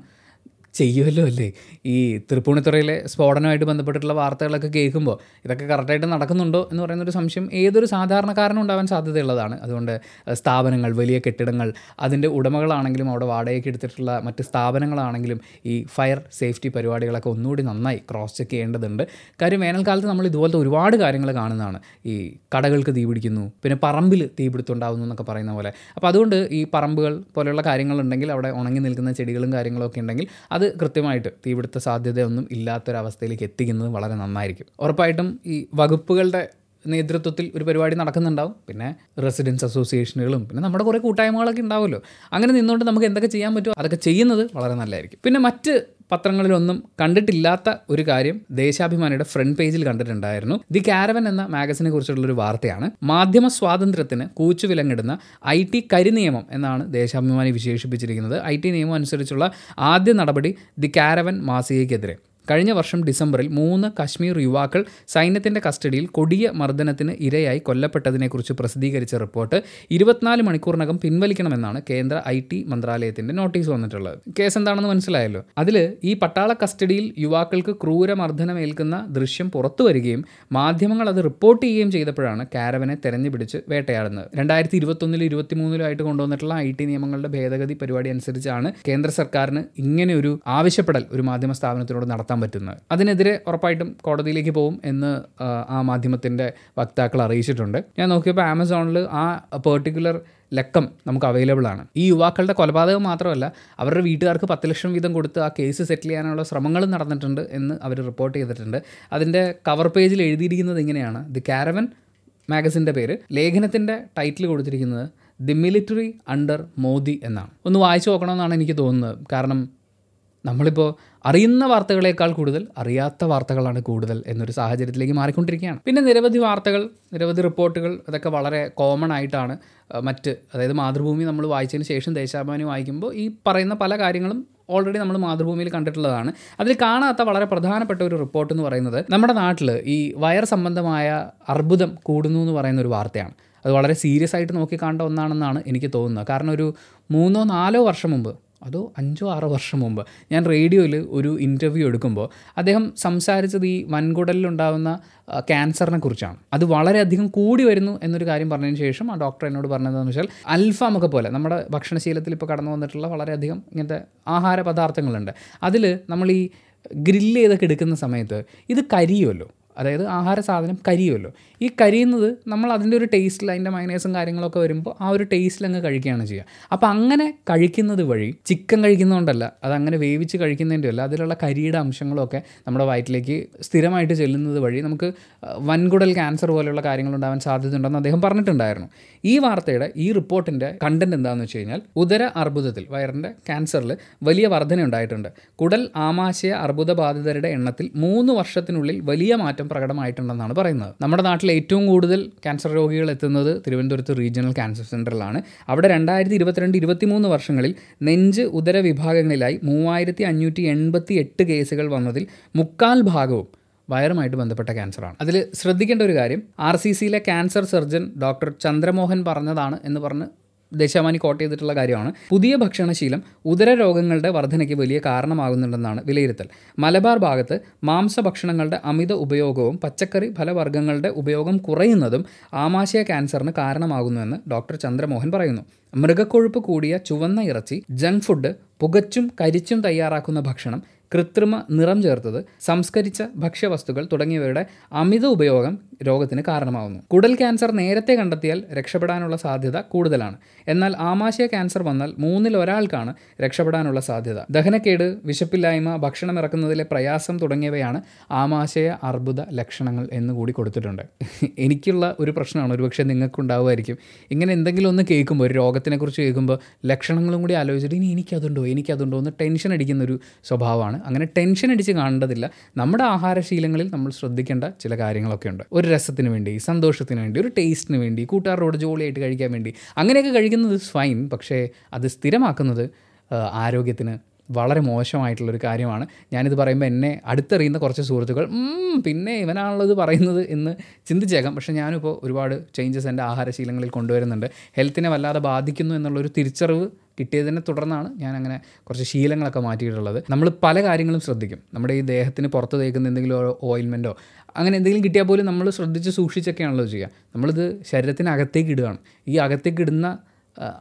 ചെയ്യുമല്ലോ അല്ലേ? ഈ തൃപ്പൂണിത്തുറയിലെ സ്ഫോടനമായിട്ട് ബന്ധപ്പെട്ടിട്ടുള്ള വാർത്തകളൊക്കെ കേൾക്കുമ്പോൾ ഇതൊക്കെ കറക്റ്റായിട്ട് നടക്കുന്നുണ്ടോ എന്ന് പറയുന്നൊരു സംശയം ഏതൊരു സാധാരണക്കാരനും ഉണ്ടാവാൻ സാധ്യതയുള്ളതാണ്. അതുകൊണ്ട് സ്ഥാപനങ്ങൾ വലിയ കെട്ടിടങ്ങൾ അതിന്റെ ഉടമകളാണെങ്കിലും അവിടെ വാടകയ്ക്ക് എടുത്തിട്ടുള്ള മറ്റ് സ്ഥാപനങ്ങളാണെങ്കിലും ഈ ഫയർ സേഫ്റ്റി പരിപാടികളൊക്കെ ഒന്നുകൂടി നന്നായി ക്രോസ് ചെക്ക് ചെയ്യേണ്ടതുണ്ട്. കാര്യം വേനൽക്കാലത്ത് നമ്മൾ ഇതുപോലത്തെ ഒരുപാട് കാര്യങ്ങൾ കാണുന്നതാണ്. ഈ കടകൾക്ക് തീ പിടിക്കുന്നു പിന്നെ പറമ്പിൽ തീപിടുത്തം ഉണ്ടാകുന്നു എന്നൊക്കെ പറയുന്ന പോലെ. അപ്പോൾ അതുകൊണ്ട് ഈ പറമ്പുകൾ പോലെയുള്ള കാര്യങ്ങളുണ്ടെങ്കിൽ അവിടെ ഉണങ്ങി നിൽക്കുന്ന ചെടികളും കാര്യങ്ങളൊക്കെ ഉണ്ടെങ്കിൽ അത് കൃത്യമായിട്ട് തീപിടുത്ത സാധ്യതയൊന്നും ഇല്ലാത്തൊരവസ്ഥയിലേക്ക് എത്തിക്കുന്നത് വളരെ നന്നായിരിക്കും. ഉറപ്പായിട്ടും ഈ വകുപ്പുകളുടെ നേതൃത്വത്തിൽ ഒരു പരിപാടി നടക്കുന്നുണ്ടാവും. പിന്നെ റെസിഡൻസ് അസോസിയേഷനുകളും പിന്നെ നമ്മുടെ കുറേ കൂട്ടായ്മകളൊക്കെ ഉണ്ടാവുമല്ലോ. അങ്ങനെ നിന്നുകൊണ്ട് നമുക്ക് എന്തൊക്കെ ചെയ്യാൻ പറ്റുമോ അതൊക്കെ ചെയ്യുന്നത് വളരെ നല്ലതായിരിക്കും. പിന്നെ മറ്റ് പത്രങ്ങളിലൊന്നും കണ്ടിട്ടില്ലാത്ത ഒരു കാര്യം ദേശാഭിമാനിയുടെ ഫ്രണ്ട് പേജിൽ കണ്ടിട്ടുണ്ടായിരുന്നു. ദി കാരവൻ എന്ന മാഗസിനെ കുറിച്ചുള്ളൊരു വാർത്തയാണ്. മാധ്യമ സ്വാതന്ത്ര്യത്തിന് കൂച്ചു വിലങ്ങിടുന്ന ഐ ടി കരിനിയമം എന്നാണ് ദേശാഭിമാനി വിശേഷിപ്പിച്ചിരിക്കുന്നത്. ഐ ടി നിയമം അനുസരിച്ചുള്ള ആദ്യ നടപടി ദി കാരവൻ മാസികയ്ക്കെതിരെ. കഴിഞ്ഞ വർഷം ഡിസംബറിൽ മൂന്ന് കശ്മീർ യുവാക്കൾ സൈന്യത്തിന്റെ കസ്റ്റഡിയിൽ കൊടിയ മർദ്ദനത്തിന് ഇരയായി കൊല്ലപ്പെട്ടതിനെക്കുറിച്ച് പ്രസിദ്ധീകരിച്ച റിപ്പോർട്ട് ഇരുപത്തിനാല് മണിക്കൂറിനകം പിൻവലിക്കണമെന്നാണ് കേന്ദ്ര ഐ ടി മന്ത്രാലയത്തിന്റെ നോട്ടീസ് വന്നിട്ടുള്ളത്. കേസ് എന്താണെന്ന് മനസ്സിലായല്ലോ? അതിൽ ഈ പട്ടാള കസ്റ്റഡിയിൽ യുവാക്കൾക്ക് ക്രൂരമർദ്ദനമേൽക്കുന്ന ദൃശ്യം പുറത്തു വരികയും മാധ്യമങ്ങൾ അത് റിപ്പോർട്ട് ചെയ്യുകയും ചെയ്തപ്പോഴാണ് കാരവനെ തെരഞ്ഞുപിടിച്ച് വേട്ടയാടുന്നത്. രണ്ടായിരത്തി ഇരുപത്തൊന്നിലും ഇരുപത്തിമൂന്നിലും ആയിട്ട് കൊണ്ടുവന്നിട്ടുള്ള ഐ ടി നിയമങ്ങളുടെ ഭേദഗതി പരിപാടി അനുസരിച്ചാണ് കേന്ദ്ര സർക്കാരിന് ഇങ്ങനെ ഒരു ആവശ്യപ്പെടൽ ഒരു മാധ്യമ സ്ഥാപനത്തിനോട് നടത്താൻ പറ്റുന്നത്. അതിനെതിരെ ഉറപ്പായിട്ടും കോടതിയിലേക്ക് പോകും എന്ന് ആ, മാധ്യമത്തിന്റെ വക്താക്കൾ അറിയിച്ചിട്ടുണ്ട്. ഞാൻ നോക്കിയപ്പോൾ ആമസോണിൽ ആ പെർട്ടിക്കുലർ ലക്കം നമുക്ക് അവൈലബിൾ ആണ്. ഈ യുവാക്കളുടെ കൊലപാതകം മാത്രമല്ല അവരുടെ വീട്ടുകാർക്ക് പത്ത് ലക്ഷം വീതം കൊടുത്ത് ആ കേസ് സെറ്റിൽ ചെയ്യാനുള്ള ശ്രമങ്ങളും നടന്നിട്ടുണ്ട് എന്ന് അവർ റിപ്പോർട്ട് ചെയ്തിട്ടുണ്ട്. അതിന്റെ കവർ പേജിൽ എഴുതിയിരിക്കുന്നത് ഇങ്ങനെയാണ്. ദി കാരവൻ മാഗസിന്റെ പേര്. ലേഖനത്തിന്റെ ടൈറ്റിൽ കൊടുത്തിരിക്കുന്നത് ദി മിലിറ്ററി അണ്ടർ മോദി എന്നാണ്. ഒന്ന് വായിച്ചു നോക്കണമെന്നാണ് എനിക്ക് തോന്നുന്നത്. കാരണം നമ്മളിപ്പോൾ അറിയുന്ന വാർത്തകളേക്കാൾ കൂടുതൽ അറിയാത്ത വാർത്തകളാണ് കൂടുതൽ എന്നൊരു സാഹചര്യത്തിലേക്ക് മാറിക്കൊണ്ടിരിക്കുകയാണ്. പിന്നെ നിരവധി വാർത്തകൾ നിരവധി റിപ്പോർട്ടുകൾ അതൊക്കെ വളരെ കോമൺ ആയിട്ടാണ് മറ്റ് അതായത് മാതൃഭൂമി നമ്മൾ വായിച്ചതിന് ശേഷം ദേശാഭിമാനി വായിക്കുമ്പോൾ ഈ പറയുന്ന പല കാര്യങ്ങളും ഓൾറെഡി നമ്മൾ മാതൃഭൂമിയിൽ കണ്ടിട്ടുള്ളതാണ്. അതിൽ കാണാത്ത വളരെ പ്രധാനപ്പെട്ട ഒരു റിപ്പോർട്ട് എന്ന് പറയുന്നത് നമ്മുടെ നാട്ടിൽ ഈ വയർ സംബന്ധമായ അർബുദം കൂടുന്നു എന്ന് പറയുന്ന ഒരു വാർത്തയാണ്. അത് വളരെ സീരിയസ് ആയിട്ട് നോക്കിക്കാണ്ട ഒന്നാണെന്നാണ് എനിക്ക് തോന്നുന്നത്. കാരണം ഒരു മൂന്നോ നാലോ വർഷം മുമ്പ് അതോ അഞ്ചോ ആറോ വർഷം മുമ്പ്. ഞാൻ റേഡിയോയിൽ ഒരു ഇന്റർവ്യൂ എടുക്കുമ്പോൾ അദ്ദേഹം സംസാരിച്ചത് ഈ വൻകുടലിലുണ്ടാകുന്ന ക്യാൻസറിനെ കുറിച്ചാണ്. അത് വളരെയധികം കൂടി വരുന്നു എന്നൊരു കാര്യം പറഞ്ഞതിന് ശേഷം ആ ഡോക്ടർ എന്നോട് പറഞ്ഞതെന്ന് വെച്ചാൽ അൽഫാമൊക്കെ പോലെ നമ്മുടെ ഭക്ഷണശീലത്തിൽ ഇപ്പോൾ കടന്നു വന്നിട്ടുള്ള വളരെയധികം ഇങ്ങനത്തെ ആഹാര പദാർത്ഥങ്ങളുണ്ട്. അതിൽ നമ്മൾ ഈ ഗ്രില്ല് ചെയ്തൊക്കെ എടുക്കുന്ന സമയത്ത് ഇത് കരിയുമല്ലോ. അതായത് ആഹാര സാധനം കരിയുമല്ലോ. ഈ കരിയുന്നത് നമ്മൾ അതിന്റെ ഒരു ടേസ്റ്റിൽ അതിന്റെ മൈനേഴ്സും കാര്യങ്ങളൊക്കെ വരുമ്പോൾ ആ ഒരു ടേസ്റ്റിൽ അങ്ങ് കഴിക്കുകയാണ് ചെയ്യുക. അപ്പോൾ അങ്ങനെ കഴിക്കുന്നത് വഴി ചിക്കൻ കഴിക്കുന്നതുകൊണ്ടല്ല അത് അങ്ങനെ വേവിച്ച് കഴിക്കുന്നതിന്റെ അല്ല അതിലുള്ള കരിയുടെ അംശങ്ങളൊക്കെ നമ്മുടെ വയറ്റിലേക്ക് സ്ഥിരമായിട്ട് ചെല്ലുന്നത് വഴി നമുക്ക് വൻകുടൽ ക്യാൻസർ പോലെയുള്ള കാര്യങ്ങൾ ഉണ്ടാവാൻ സാധ്യതയുണ്ടെന്ന് അദ്ദേഹം പറഞ്ഞിട്ടുണ്ടായിരുന്നു. ഈ വാർത്തയുടെ ഈ റിപ്പോർട്ടിന്റെ കണ്ടന്റ് എന്താണെന്ന് വെച്ച് കഴിഞ്ഞാൽ ഉദര അർബുദത്തിൽ വയറിന്റെ ക്യാൻസറിൽ വലിയ വർധന ഉണ്ടായിട്ടുണ്ട് കുടൽ ആമാശയ അർബുദ ബാധിതരുടെ എണ്ണത്തിൽ മൂന്ന് വർഷത്തിനുള്ളിൽ വലിയ മാറ്റം പ്രകടമായിട്ടുണ്ടെന്നാണ് പറയുന്നത്. നമ്മുടെ നാട്ടിൽ ഏറ്റവും കൂടുതൽ ക്യാൻസർ രോഗികൾ എത്തുന്നത് തിരുവനന്തപുരത്ത് റീജിയണൽ ക്യാൻസർ സെന്ററിലാണ് അവിടെ രണ്ടായിരത്തി ഇരുപത്തിരണ്ട് ഇരുപത്തിമൂന്ന് വർഷങ്ങളിൽ നെഞ്ച് ഉദര വിഭാഗങ്ങളിലായി മൂവായിരത്തി അഞ്ഞൂറ്റി എൺപത്തി എട്ട് കേസുകൾ വന്നതിൽ മുക്കാൽ ഭാഗവും വയറുമായിട്ട് ബന്ധപ്പെട്ട ക്യാൻസറാണ് അതിൽ ശ്രദ്ധിക്കേണ്ട ഒരു കാര്യം ആർ സി സിയിലെ ക്യാൻസർ സർജൻ ഡോക്ടർ ചന്ദ്രമോഹൻ പറഞ്ഞതാണ് എന്ന് പറഞ്ഞ് ദേശാമാനി കോട്ട് ചെയ്തിട്ടുള്ള കാര്യമാണ്. പുതിയ ഭക്ഷണശീലം ഉദര രോഗങ്ങളുടെ വർധനയ്ക്ക് വലിയ കാരണമാകുന്നുണ്ടെന്നാണ് വിലയിരുത്തൽ. മലബാർ ഭാഗത്ത് മാംസഭക്ഷണങ്ങളുടെ അമിത ഉപയോഗവും പച്ചക്കറി ഫലവർഗങ്ങളുടെ ഉപയോഗം കുറയുന്നതും ആമാശയ ക്യാൻസറിന് കാരണമാകുന്നുവെന്ന് ഡോക്ടർ ചന്ദ്രമോഹൻ പറയുന്നു. മൃഗക്കൊഴുപ്പ് കൂടിയ ചുവന്ന ഇറച്ചി ജങ്ക് ഫുഡ് പുകച്ചും കരിച്ചും തയ്യാറാക്കുന്ന ഭക്ഷണം കൃത്രിമ നിറം ചേർത്തത് സംസ്കരിച്ച ഭക്ഷ്യവസ്തുക്കൾ തുടങ്ങിയവയുടെ അമിത ഉപയോഗം രോഗത്തിന് കാരണമാവുന്നു. കുടൽ ക്യാൻസർ നേരത്തെ കണ്ടെത്തിയാൽ രക്ഷപ്പെടാനുള്ള സാധ്യത കൂടുതലാണ്. എന്നാൽ ആമാശയ ക്യാൻസർ വന്നാൽ മൂന്നിൽ ഒരാൾക്കാണ് രക്ഷപ്പെടാനുള്ള സാധ്യത. ദഹനക്കേട് വിശപ്പില്ലായ്മ ഭക്ഷണം ഇറക്കുന്നതിലെ പ്രയാസം തുടങ്ങിയവയാണ് ആമാശയ അർബുദ ലക്ഷണങ്ങൾ എന്ന് കൂടി കൊടുത്തിട്ടുണ്ട്. എനിക്കുള്ള ഒരു പ്രശ്നമാണ്. ഒരുപക്ഷെ നിങ്ങൾക്കുണ്ടാവുമായിരിക്കും. ഇങ്ങനെ എന്തെങ്കിലും ഒന്ന് കേൾക്കുമ്പോൾ ഒരു രോഗത്തിനെക്കുറിച്ച് കേൾക്കുമ്പോൾ ലക്ഷണങ്ങളും കൂടി ആലോചിച്ചിട്ട് ഇനി എനിക്കതുണ്ടോ എനിക്കതുണ്ടോ എന്ന് ടെൻഷൻ അടിക്കുന്ന ഒരു സ്വഭാവമാണ്. അങ്ങനെ ടെൻഷൻ അടിച്ച് കാണേണ്ടതില്ല. നമ്മുടെ ആഹാരശീലങ്ങളിൽ നമ്മൾ ശ്രദ്ധിക്കേണ്ട ചില കാര്യങ്ങളൊക്കെ ഉണ്ട് ഒരു രസത്തിന് വേണ്ടി സന്തോഷത്തിന് വേണ്ടി ഒരു ടേസ്റ്റിന് വേണ്ടി കൂട്ടുകാരോട് ജോളിയായിട്ട് കഴിക്കാൻ വേണ്ടി. അങ്ങനെയൊക്കെ കഴിക്കുന്നത് ഫൈൻ പക്ഷേ അത് സ്ഥിരമാക്കുന്നത് ആരോഗ്യത്തിന് വളരെ മോശമായിട്ടുള്ളൊരു കാര്യമാണ്. ഞാനിത് പറയുമ്പോൾ എന്നെ അടുത്തറിയുന്ന കുറച്ച് സുഹൃത്തുക്കൾ "ഉം, പിന്നെ ഇവനാണുള്ളത് പറയുന്നത് എന്ന് ചിന്തിച്ചേക്കാം. പക്ഷേ ഞാനിപ്പോൾ ഒരുപാട് ചേഞ്ചസ് എന്റെ ആഹാരശീലങ്ങളിൽ കൊണ്ടുവരുന്നുണ്ട്. ഹെൽത്തിനെ വല്ലാതെ ബാധിക്കുന്നു എന്നുള്ളൊരു തിരിച്ചറിവ് കിട്ടിയതിനെ തുടർന്നാണ് ഞാൻ അങ്ങനെ കുറച്ച് ശീലങ്ങളൊക്കെ മാറ്റിയിട്ടുള്ളത്. നമ്മൾ പല കാര്യങ്ങളും ശ്രദ്ധിക്കും. നമ്മുടെ ഈ ദേഹത്തിന് പുറത്ത് തേക്കുന്ന എന്തെങ്കിലും ഓയിൽമെന്റോ അങ്ങനെ എന്തെങ്കിലും കിട്ടിയാൽ പോലും നമ്മൾ ശ്രദ്ധിച്ച് സൂക്ഷിച്ചൊക്കെയാണല്ലോ ചെയ്യുക. നമ്മളിത് ശരീരത്തിനകത്തേക്ക് ഇടുകയാണ്. ഈ അകത്തേക്ക് ഇടുന്ന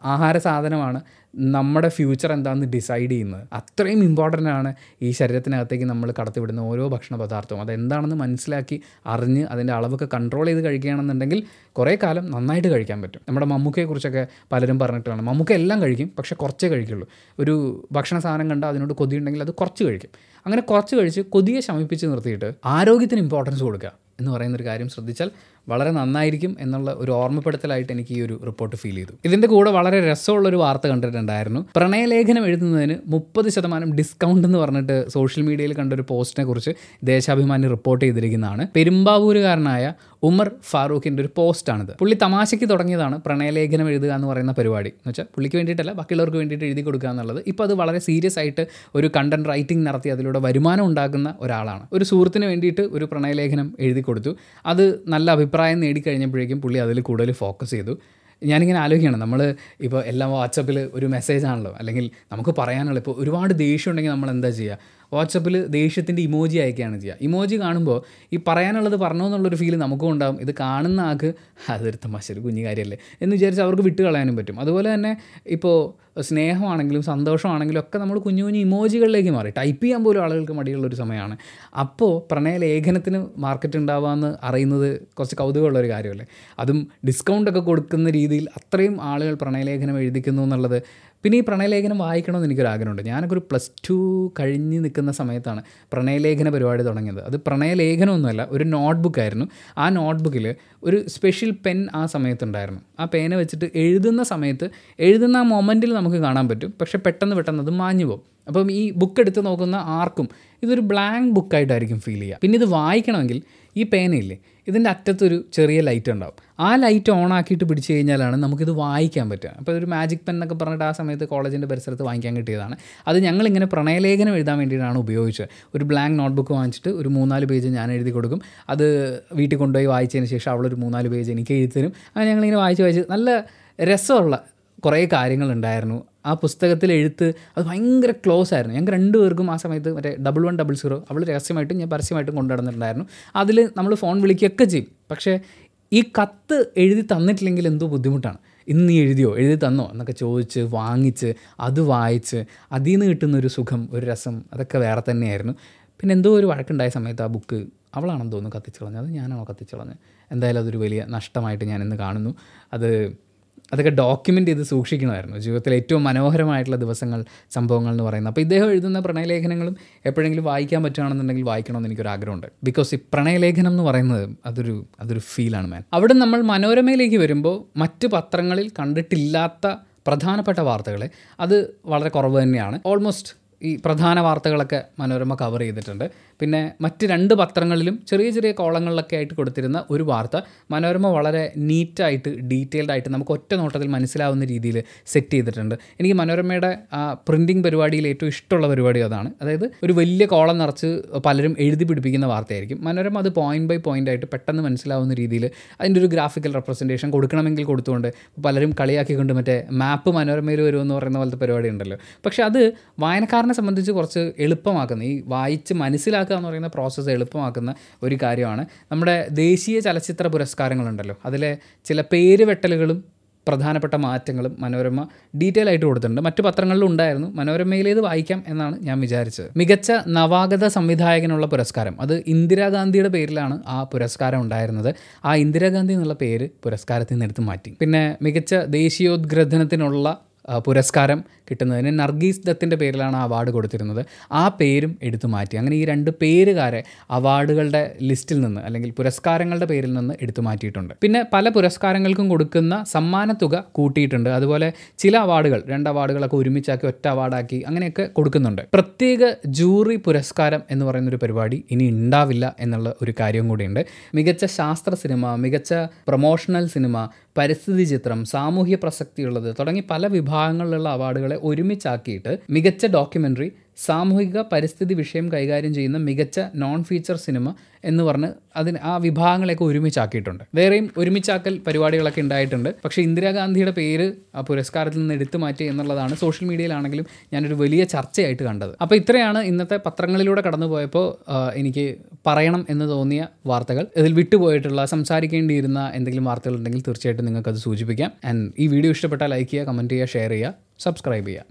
ആഹാര സാധനമാണ് നമ്മുടെ ഫ്യൂച്ചർ എന്താണെന്ന് ഡിസൈഡ് ചെയ്യുന്നത്. അത്രയും ഇമ്പോർട്ടന്റ് ആണ് ഈ ശരീരത്തിനകത്തേക്ക് നമ്മൾ കടത്തിവിടുന്ന ഓരോ ഭക്ഷണ പദാർത്ഥവും അതെന്താണെന്ന് മനസ്സിലാക്കി അറിഞ്ഞ് അതിന്റെ അളവൊക്കെ കൺട്രോൾ ചെയ്ത് കഴിക്കുകയാണെന്നുണ്ടെങ്കിൽ കുറേ കാലം നന്നായിട്ട് കഴിക്കാൻ പറ്റും. നമ്മുടെ മമ്മൂക്കയെക്കുറിച്ചൊക്കെ പലരും പറഞ്ഞിട്ടാണ്. മമ്മൂക്ക എല്ലാം കഴിക്കും പക്ഷേ കുറച്ചേ കഴിക്കുള്ളൂ. ഒരു ഭക്ഷണ സാധനം കണ്ടാൽ അതിനോട് കൊതിയുണ്ടെങ്കിൽ അത് കുറച്ച് കഴിക്കും. അങ്ങനെ കുറച്ച് കഴിച്ച് കൊതിയെ ശമിപ്പിച്ച് നിർത്തിയിട്ട് ആരോഗ്യത്തിന് ഇമ്പോർട്ടൻസ് കൊടുക്കുക എന്ന് പറയുന്നൊരു കാര്യം ശ്രദ്ധിച്ചാൽ വളരെ നന്നായിരിക്കും എന്നുള്ള ഒരു ഓർമ്മപ്പെടുത്തലായിട്ട് എനിക്ക് ഈ ഒരു റിപ്പോർട്ട് ഫീൽ ചെയ്തു. ഇതിന്റെ കൂടെ വളരെ രസമുള്ളൊരു വാർത്ത കണ്ടിട്ടുണ്ടായിരുന്നു. പ്രണയലേഖനം എഴുതുന്നതിന് മുപ്പത് ശതമാനം ഡിസ്കൗണ്ട് എന്ന് പറഞ്ഞിട്ട് സോഷ്യൽ മീഡിയയിൽ കണ്ടൊരു പോസ്റ്റിനെ കുറിച്ച് ദേശാഭിമാനി റിപ്പോർട്ട് ചെയ്തിരിക്കുന്നതാണ്. പെരുമ്പാവൂരുകാരനായ ഉമർ ഫാറൂഖിന്റെ ഒരു പോസ്റ്റാണിത്. പുള്ളി തമാശയ്ക്ക് തുടങ്ങിയതാണ് പ്രണയലേഖനം എഴുതുക എന്ന് പറയുന്ന പരിപാടി. എന്ന് വെച്ചാൽ പുള്ളിക്ക് വേണ്ടിയിട്ടല്ല ബാക്കിയുള്ളവർക്ക് വേണ്ടിയിട്ട് എഴുതി കൊടുക്കുക എന്നുള്ളത്. ഇപ്പോൾ അത് വളരെ സീരിയസ് ആയിട്ട് ഒരു കണ്ടന്റ് റൈറ്റിംഗ് നടത്തി അതിലൂടെ വരുമാനം ഉണ്ടാക്കുന്ന ഒരാളാണ്. ഒരു സുഹൃത്തിന് വേണ്ടിയിട്ട് ഒരു പ്രണയലേഖനം എഴുതി കൊടുത്തു. അത് നല്ല അഭിപ്രായം നേടിക്കഴിഞ്ഞപ്പോഴേക്കും പുള്ളി അതിൽ കൂടുതൽ ഫോക്കസ് ചെയ്തു. ഞാനിങ്ങനെ ആലോചിക്കുകയാണ് നമ്മൾ ഇപ്പോൾ എല്ലാം വാട്സപ്പിൽ ഒരു മെസ്സേജ് ആണല്ലോ അല്ലെങ്കിൽ നമുക്ക് പറയാനുള്ള ഇപ്പോൾ ഒരുപാട് ദേഷ്യം ഉണ്ടെങ്കിൽ നമ്മൾ എന്താ ചെയ്യുക? വാട്സപ്പിൽ ദേഷ്യത്തിന്റെ ഇമോജി അയക്കുകയാണ് ചെയ്യുക. ഇമോജി കാണുമ്പോൾ ഈ പറയാനുള്ളത് പറഞ്ഞു എന്നുള്ളൊരു ഫീൽ നമുക്കും ഉണ്ടാകും ഇത് കാണുന്ന ആൾക്ക് അതൊരു തമാശ ഒരു കുഞ്ഞു കാര്യമല്ലേ എന്ന് വിചാരിച്ച് അവർക്ക് വിട്ട് കളയാനും പറ്റും. അതുപോലെ തന്നെ ഇപ്പോൾ സ്നേഹമാണെങ്കിലും സന്തോഷമാണെങ്കിലും ഒക്കെ നമ്മൾ കുഞ്ഞു കുഞ്ഞു ഇമോജികളിലേക്ക് മാറി. ടൈപ്പ് ചെയ്യാൻ പോലും ആളുകൾക്ക് മടിയുള്ള ഒരു സമയമാണ്. അപ്പോൾ പ്രണയലേഖനത്തിന് മാർക്കറ്റ് ഉണ്ടാവാമെന്ന് അറിയുന്നത് കുറച്ച് കൗതുകമുള്ളൊരു കാര്യമല്ലേ? അതും ഡിസ്കൗണ്ട് ഒക്കെ കൊടുക്കുന്ന രീതിയിൽ അത്രയും ആളുകൾ പ്രണയലേഖനം എഴുതിക്കുന്നു എന്നുള്ളത് പിന്നെ ഈ പ്രണയലേഖനം വായിക്കണമെന്ന് എനിക്കൊരു ആഗ്രഹമുണ്ട് ഞാനൊക്കെ ഒരു പ്ലസ് ടു കഴിഞ്ഞ് നിൽക്കുന്ന സമയത്താണ് പ്രണയലേഖന പരിപാടി തുടങ്ങിയത്. അത് പ്രണയലേഖനമൊന്നുമല്ല ഒരു നോട്ട്ബുക്കായിരുന്നു. ആ നോട്ട്ബുക്കിൽ ഒരു സ്പെഷ്യൽ പെൻ ആ സമയത്തുണ്ടായിരുന്നു. ആ പേന വെച്ചിട്ട് എഴുതുന്ന സമയത്ത് എഴുതുന്ന ആ മൊമെന്റിൽ നമുക്ക് കാണാൻ പറ്റും. പക്ഷേ പെട്ടെന്ന് പെട്ടെന്ന് അത് മാഞ്ഞു പോകും. അപ്പം ഈ ബുക്ക് എടുത്ത് നോക്കുന്ന ആർക്കും ഇതൊരു ബ്ലാങ്ക് ബുക്കായിട്ടായിരിക്കും ഫീൽ ചെയ്യുക. പിന്നെ ഇത് വായിക്കണമെങ്കിൽ ഈ പേനയില്ലേ ഇതിന്റെ അറ്റത്തൊരു ചെറിയ ലൈറ്റ് ഉണ്ടാവും. ആ ലൈറ്റ് ഓൺ ആക്കിയിട്ട് പിടിച്ചു കഴിഞ്ഞാലാണ് നമുക്കിത് വായിക്കാൻ പറ്റുക. അപ്പോൾ ഒരു മാജിക് പെൻ എന്നൊക്കെ പറഞ്ഞിട്ട് ആ സമയത്ത് കോളേജിന്റെ പരിസരത്ത് വാങ്ങിക്കാൻ കിട്ടിയതാണ്. അത് ഞങ്ങളിങ്ങനെ പ്രണയലേഖനം എഴുതാൻ വേണ്ടിയിട്ടാണ് ഉപയോഗിച്ചത്. ഒരു ബ്ലാങ്ക് നോട്ട്ബുക്ക് വാങ്ങിച്ചിട്ട് ഒരു മൂന്നാൽ പേജ് ഞാൻ എഴുതി കൊടുക്കും. അത് വീട്ടിൽ കൊണ്ടുപോയി വായിച്ചതിന് ശേഷം അവളൊരു മൂന്നാൽ പേജ് എനിക്ക് എഴുതി തരും. അങ്ങനെ ഞങ്ങളിങ്ങനെ വായിച്ച് വായിച്ച് നല്ല രസമുള്ള കുറേ കാര്യങ്ങളുണ്ടായിരുന്നു. ആ പുസ്തകത്തിൽ എഴുത്ത് അത് ഭയങ്കര ക്ലോസ് ആയിരുന്നു. ഞങ്ങൾക്ക് രണ്ടുപേർക്കും ആ സമയത്ത് മറ്റേ ഡബിൾ വൺ ഡബിൾ സീറോ അവൾ രഹസ്യമായിട്ടും ഞാൻ പരസ്യമായിട്ടും കൊണ്ടുനടന്നിട്ടുണ്ടായിരുന്നു അതിൽ നമ്മൾ ഫോൺ വിളിക്കുകയൊക്കെ ചെയ്യും. പക്ഷേ ഈ കത്ത് എഴുതി തന്നിട്ടില്ലെങ്കിൽ എന്തോ ബുദ്ധിമുട്ടാണ്. ഇന്ന് നീ എഴുതിയോ? എഴുതി തന്നോ? എന്നൊക്കെ ചോദിച്ച് വാങ്ങിച്ച് അത് വായിച്ച് അതിൽ നിന്ന് കിട്ടുന്ന ഒരു സുഖം ഒരു രസം അതൊക്കെ വേറെ തന്നെയായിരുന്നു. പിന്നെ എന്തോ ഒരു വഴക്കുണ്ടായ സമയത്ത് ആ ബുക്ക് അവളാണെന്ന് തോന്നുന്നു കത്തിച്ചു കളഞ്ഞത് അത് ഞാനാണോ കത്തിച്ചു കളഞ്ഞത് എന്തായാലും അതൊരു വലിയ നഷ്ടമായിട്ട് ഞാൻ ഇന്ന് കാണുന്നു. അത് അതൊക്കെ ഡോക്യുമെന്റ് ചെയ്ത് സൂക്ഷിക്കണമായിരുന്നു. ജീവിതത്തിലെ ഏറ്റവും മനോഹരമായിട്ടുള്ള ദിവസങ്ങൾ സംഭവങ്ങൾ എന്ന് പറയുന്നത്. അപ്പോൾ ഇദ്ദേഹം എഴുതുന്ന പ്രണയലേഖനങ്ങളും എപ്പോഴെങ്കിലും വായിക്കാൻ പറ്റുകയാണെന്നുണ്ടെങ്കിൽ വായിക്കണമെന്ന് എനിക്കൊരു ആഗ്രഹമുണ്ട്. ബിക്കോസ് ഈ പ്രണയലേഖനം എന്ന് പറയുന്നത് അതൊരു അതൊരു ഫീലാണ് മാൻ അവിടെ നമ്മൾ മനോരമയിലേക്ക് വരുമ്പോൾ മറ്റ് പത്രങ്ങളിൽ കണ്ടിട്ടില്ലാത്ത പ്രധാനപ്പെട്ട വാർത്തകളെ അത് വളരെ കുറവ് തന്നെയാണ്. ഓൾമോസ്റ്റ് ഈ പ്രധാന വാർത്തകളൊക്കെ മനോരമ കവർ ചെയ്തിട്ടുണ്ട്. പിന്നെ മറ്റ് രണ്ട് പത്രങ്ങളിലും ചെറിയ ചെറിയ കോളങ്ങളിലൊക്കെ ആയിട്ട് കൊടുത്തിരുന്ന ഒരു വാർത്ത മനോരമ വളരെ നീറ്റായിട്ട് ഡീറ്റെയിൽഡ് ആയിട്ട് നമുക്ക് ഒറ്റ നോട്ടത്തിൽ മനസ്സിലാവുന്ന രീതിയിൽ സെറ്റ് ചെയ്തിട്ടുണ്ട്. എനിക്ക് മനോരമയുടെ പ്രിന്റിംഗ് പരിപാടിയിൽ ഏറ്റവും ഇഷ്ടമുള്ള പരിപാടി അതാണ്. അതായത് ഒരു വലിയ കോളം നിറച്ച് പലരും എഴുതി പിടിപ്പിക്കുന്ന വാർത്തയായിരിക്കും. മനോരമ അത് പോയിന്റ് ബൈ പോയിന്റ് ആയിട്ട് പെട്ടെന്ന് മനസ്സിലാവുന്ന രീതിയിൽ അതിന്റെ ഒരു ഗ്രാഫിക്കൽ റെപ്രസെന്റേഷൻ കൊടുക്കണമെങ്കിൽ കൊടുത്തുകൊണ്ട് പലരും കളിയാക്കിക്കൊണ്ട് മറ്റേ മാപ്പ് മനോരമയിൽ വരുമെന്ന് പറയുന്ന പോലത്തെ പരിപാടി ഉണ്ടല്ലോ. പക്ഷേ അത് വായനക്കാരനെ സംബന്ധിച്ച് കുറച്ച് എളുപ്പമാക്കുന്ന. ഈ വായിച്ച് മനസ്സിലാക്കുക എന്ന് പറയുന്ന പ്രോസസ്സ് എളുപ്പമാക്കുന്ന ഒരു കാര്യമാണ്. നമ്മുടെ ദേശീയ ചലച്ചിത്ര പുരസ്കാരങ്ങളുണ്ടല്ലോ. അതിലെ ചില പേര് വെട്ടലുകളും പ്രധാനപ്പെട്ട മാറ്റങ്ങളും മനോരമ ഡീറ്റെയിൽ ആയിട്ട് കൊടുത്തിട്ടുണ്ട്. മറ്റു പത്രങ്ങളിലും ഉണ്ടായിരുന്നു. മനോരമയിലേത് വായിക്കാം എന്നാണ് ഞാൻ വിചാരിച്ചത്. മികച്ച നവാഗത സംവിധായകനുള്ള പുരസ്കാരം. അത് ഇന്ദിരാഗാന്ധിയുടെ പേരിലാണ് ആ പുരസ്കാരം ഉണ്ടായിരുന്നത്. ആ ഇന്ദിരാഗാന്ധി എന്നുള്ള പേര് പുരസ്കാരത്തിൽ നിന്ന് എടുത്ത് മാറ്റി. പിന്നെ മികച്ച ദേശീയോദ്ഗ്രഥനത്തിനുള്ള പുരസ്കാരം കിട്ടുന്നതിന് നർഗീസ് ദത്തിന്റെ പേരിലാണ് ആ അവാർഡ് കൊടുത്തിരുന്നത്. ആ പേരും എടുത്തു മാറ്റി. അങ്ങനെ ഈ രണ്ട് പേരുകാരെ അവാർഡുകളുടെ ലിസ്റ്റിൽ നിന്ന് അല്ലെങ്കിൽ പുരസ്കാരങ്ങളുടെ പേരിൽ നിന്ന് എടുത്തു മാറ്റിയിട്ടുണ്ട്. പിന്നെ പല പുരസ്കാരങ്ങൾക്കും കൊടുക്കുന്ന സമ്മാന തുക കൂട്ടിയിട്ടുണ്ട്. അതുപോലെ ചില അവാർഡുകൾ രണ്ട് അവാർഡുകളൊക്കെ ഒരുമിച്ചാക്കി ഒറ്റ അവാർഡാക്കി അങ്ങനെയൊക്കെ കൊടുക്കുന്നുണ്ട്. പ്രത്യേക ജൂറി പുരസ്കാരം എന്ന് പറയുന്നൊരു പരിപാടി ഇനി ഉണ്ടാവില്ല എന്നുള്ള ഒരു കാര്യം കൂടിയുണ്ട്. മികച്ച ശാസ്ത്ര സിനിമ മികച്ച പ്രൊമോഷണൽ സിനിമ പരിസ്ഥിതി ചിത്രം സാമൂഹ്യ പ്രസക്തിയുള്ളത് തുടങ്ങി പല വിഭാഗ വിഭാഗങ്ങളിലുള്ള അവാർഡുകളെ ഒരുമിച്ചാക്കിയിട്ട് മികച്ച ഡോക്യുമെന്ററി സാമൂഹിക പരിസ്ഥിതി വിഷയം കൈകാര്യം ചെയ്യുന്ന മികച്ച നോൺ ഫീച്ചർ സിനിമ എന്ന് പറഞ്ഞ് അതിന് ആ വിഭാഗങ്ങളെയൊക്കെ ഒരുമിച്ചാക്കിയിട്ടുണ്ട്. വേറെയും ഒരുമിച്ചാക്കൽ പരിപാടികളൊക്കെ ഉണ്ടായിട്ടുണ്ട്. പക്ഷേ ഇന്ദിരാഗാന്ധിയുടെ പേര് ആ പുരസ്കാരത്തിൽ നിന്ന് എടുത്തു മാറ്റി എന്നുള്ളതാണ് സോഷ്യൽ മീഡിയയിലാണെങ്കിലും ഞാനൊരു വലിയ ചർച്ചയായിട്ട് കണ്ടത്. അപ്പോൾ ഇത്രയാണ് ഇന്നത്തെ പത്രങ്ങളിലൂടെ കടന്നുപോയപ്പോൾ എനിക്ക് പറയണം എന്ന് തോന്നിയ വാർത്തകൾ. ഇതിൽ വിട്ടുപോയിട്ടുള്ള സംസാരിക്കേണ്ടിയിരുന്ന എന്തെങ്കിലും വാർത്തകൾ ഉണ്ടെങ്കിൽ തീർച്ചയായിട്ടും നിങ്ങൾക്കത് സൂചിപ്പിക്കാം. ആൻഡ് ഈ വീഡിയോ ഇഷ്ടപ്പെട്ടാൽ ലൈക്ക് ചെയ്യുക കമന്റ് ചെയ്യുക ഷെയർ ചെയ്യുക സബ്സ്ക്രൈബ് ചെയ്യുക.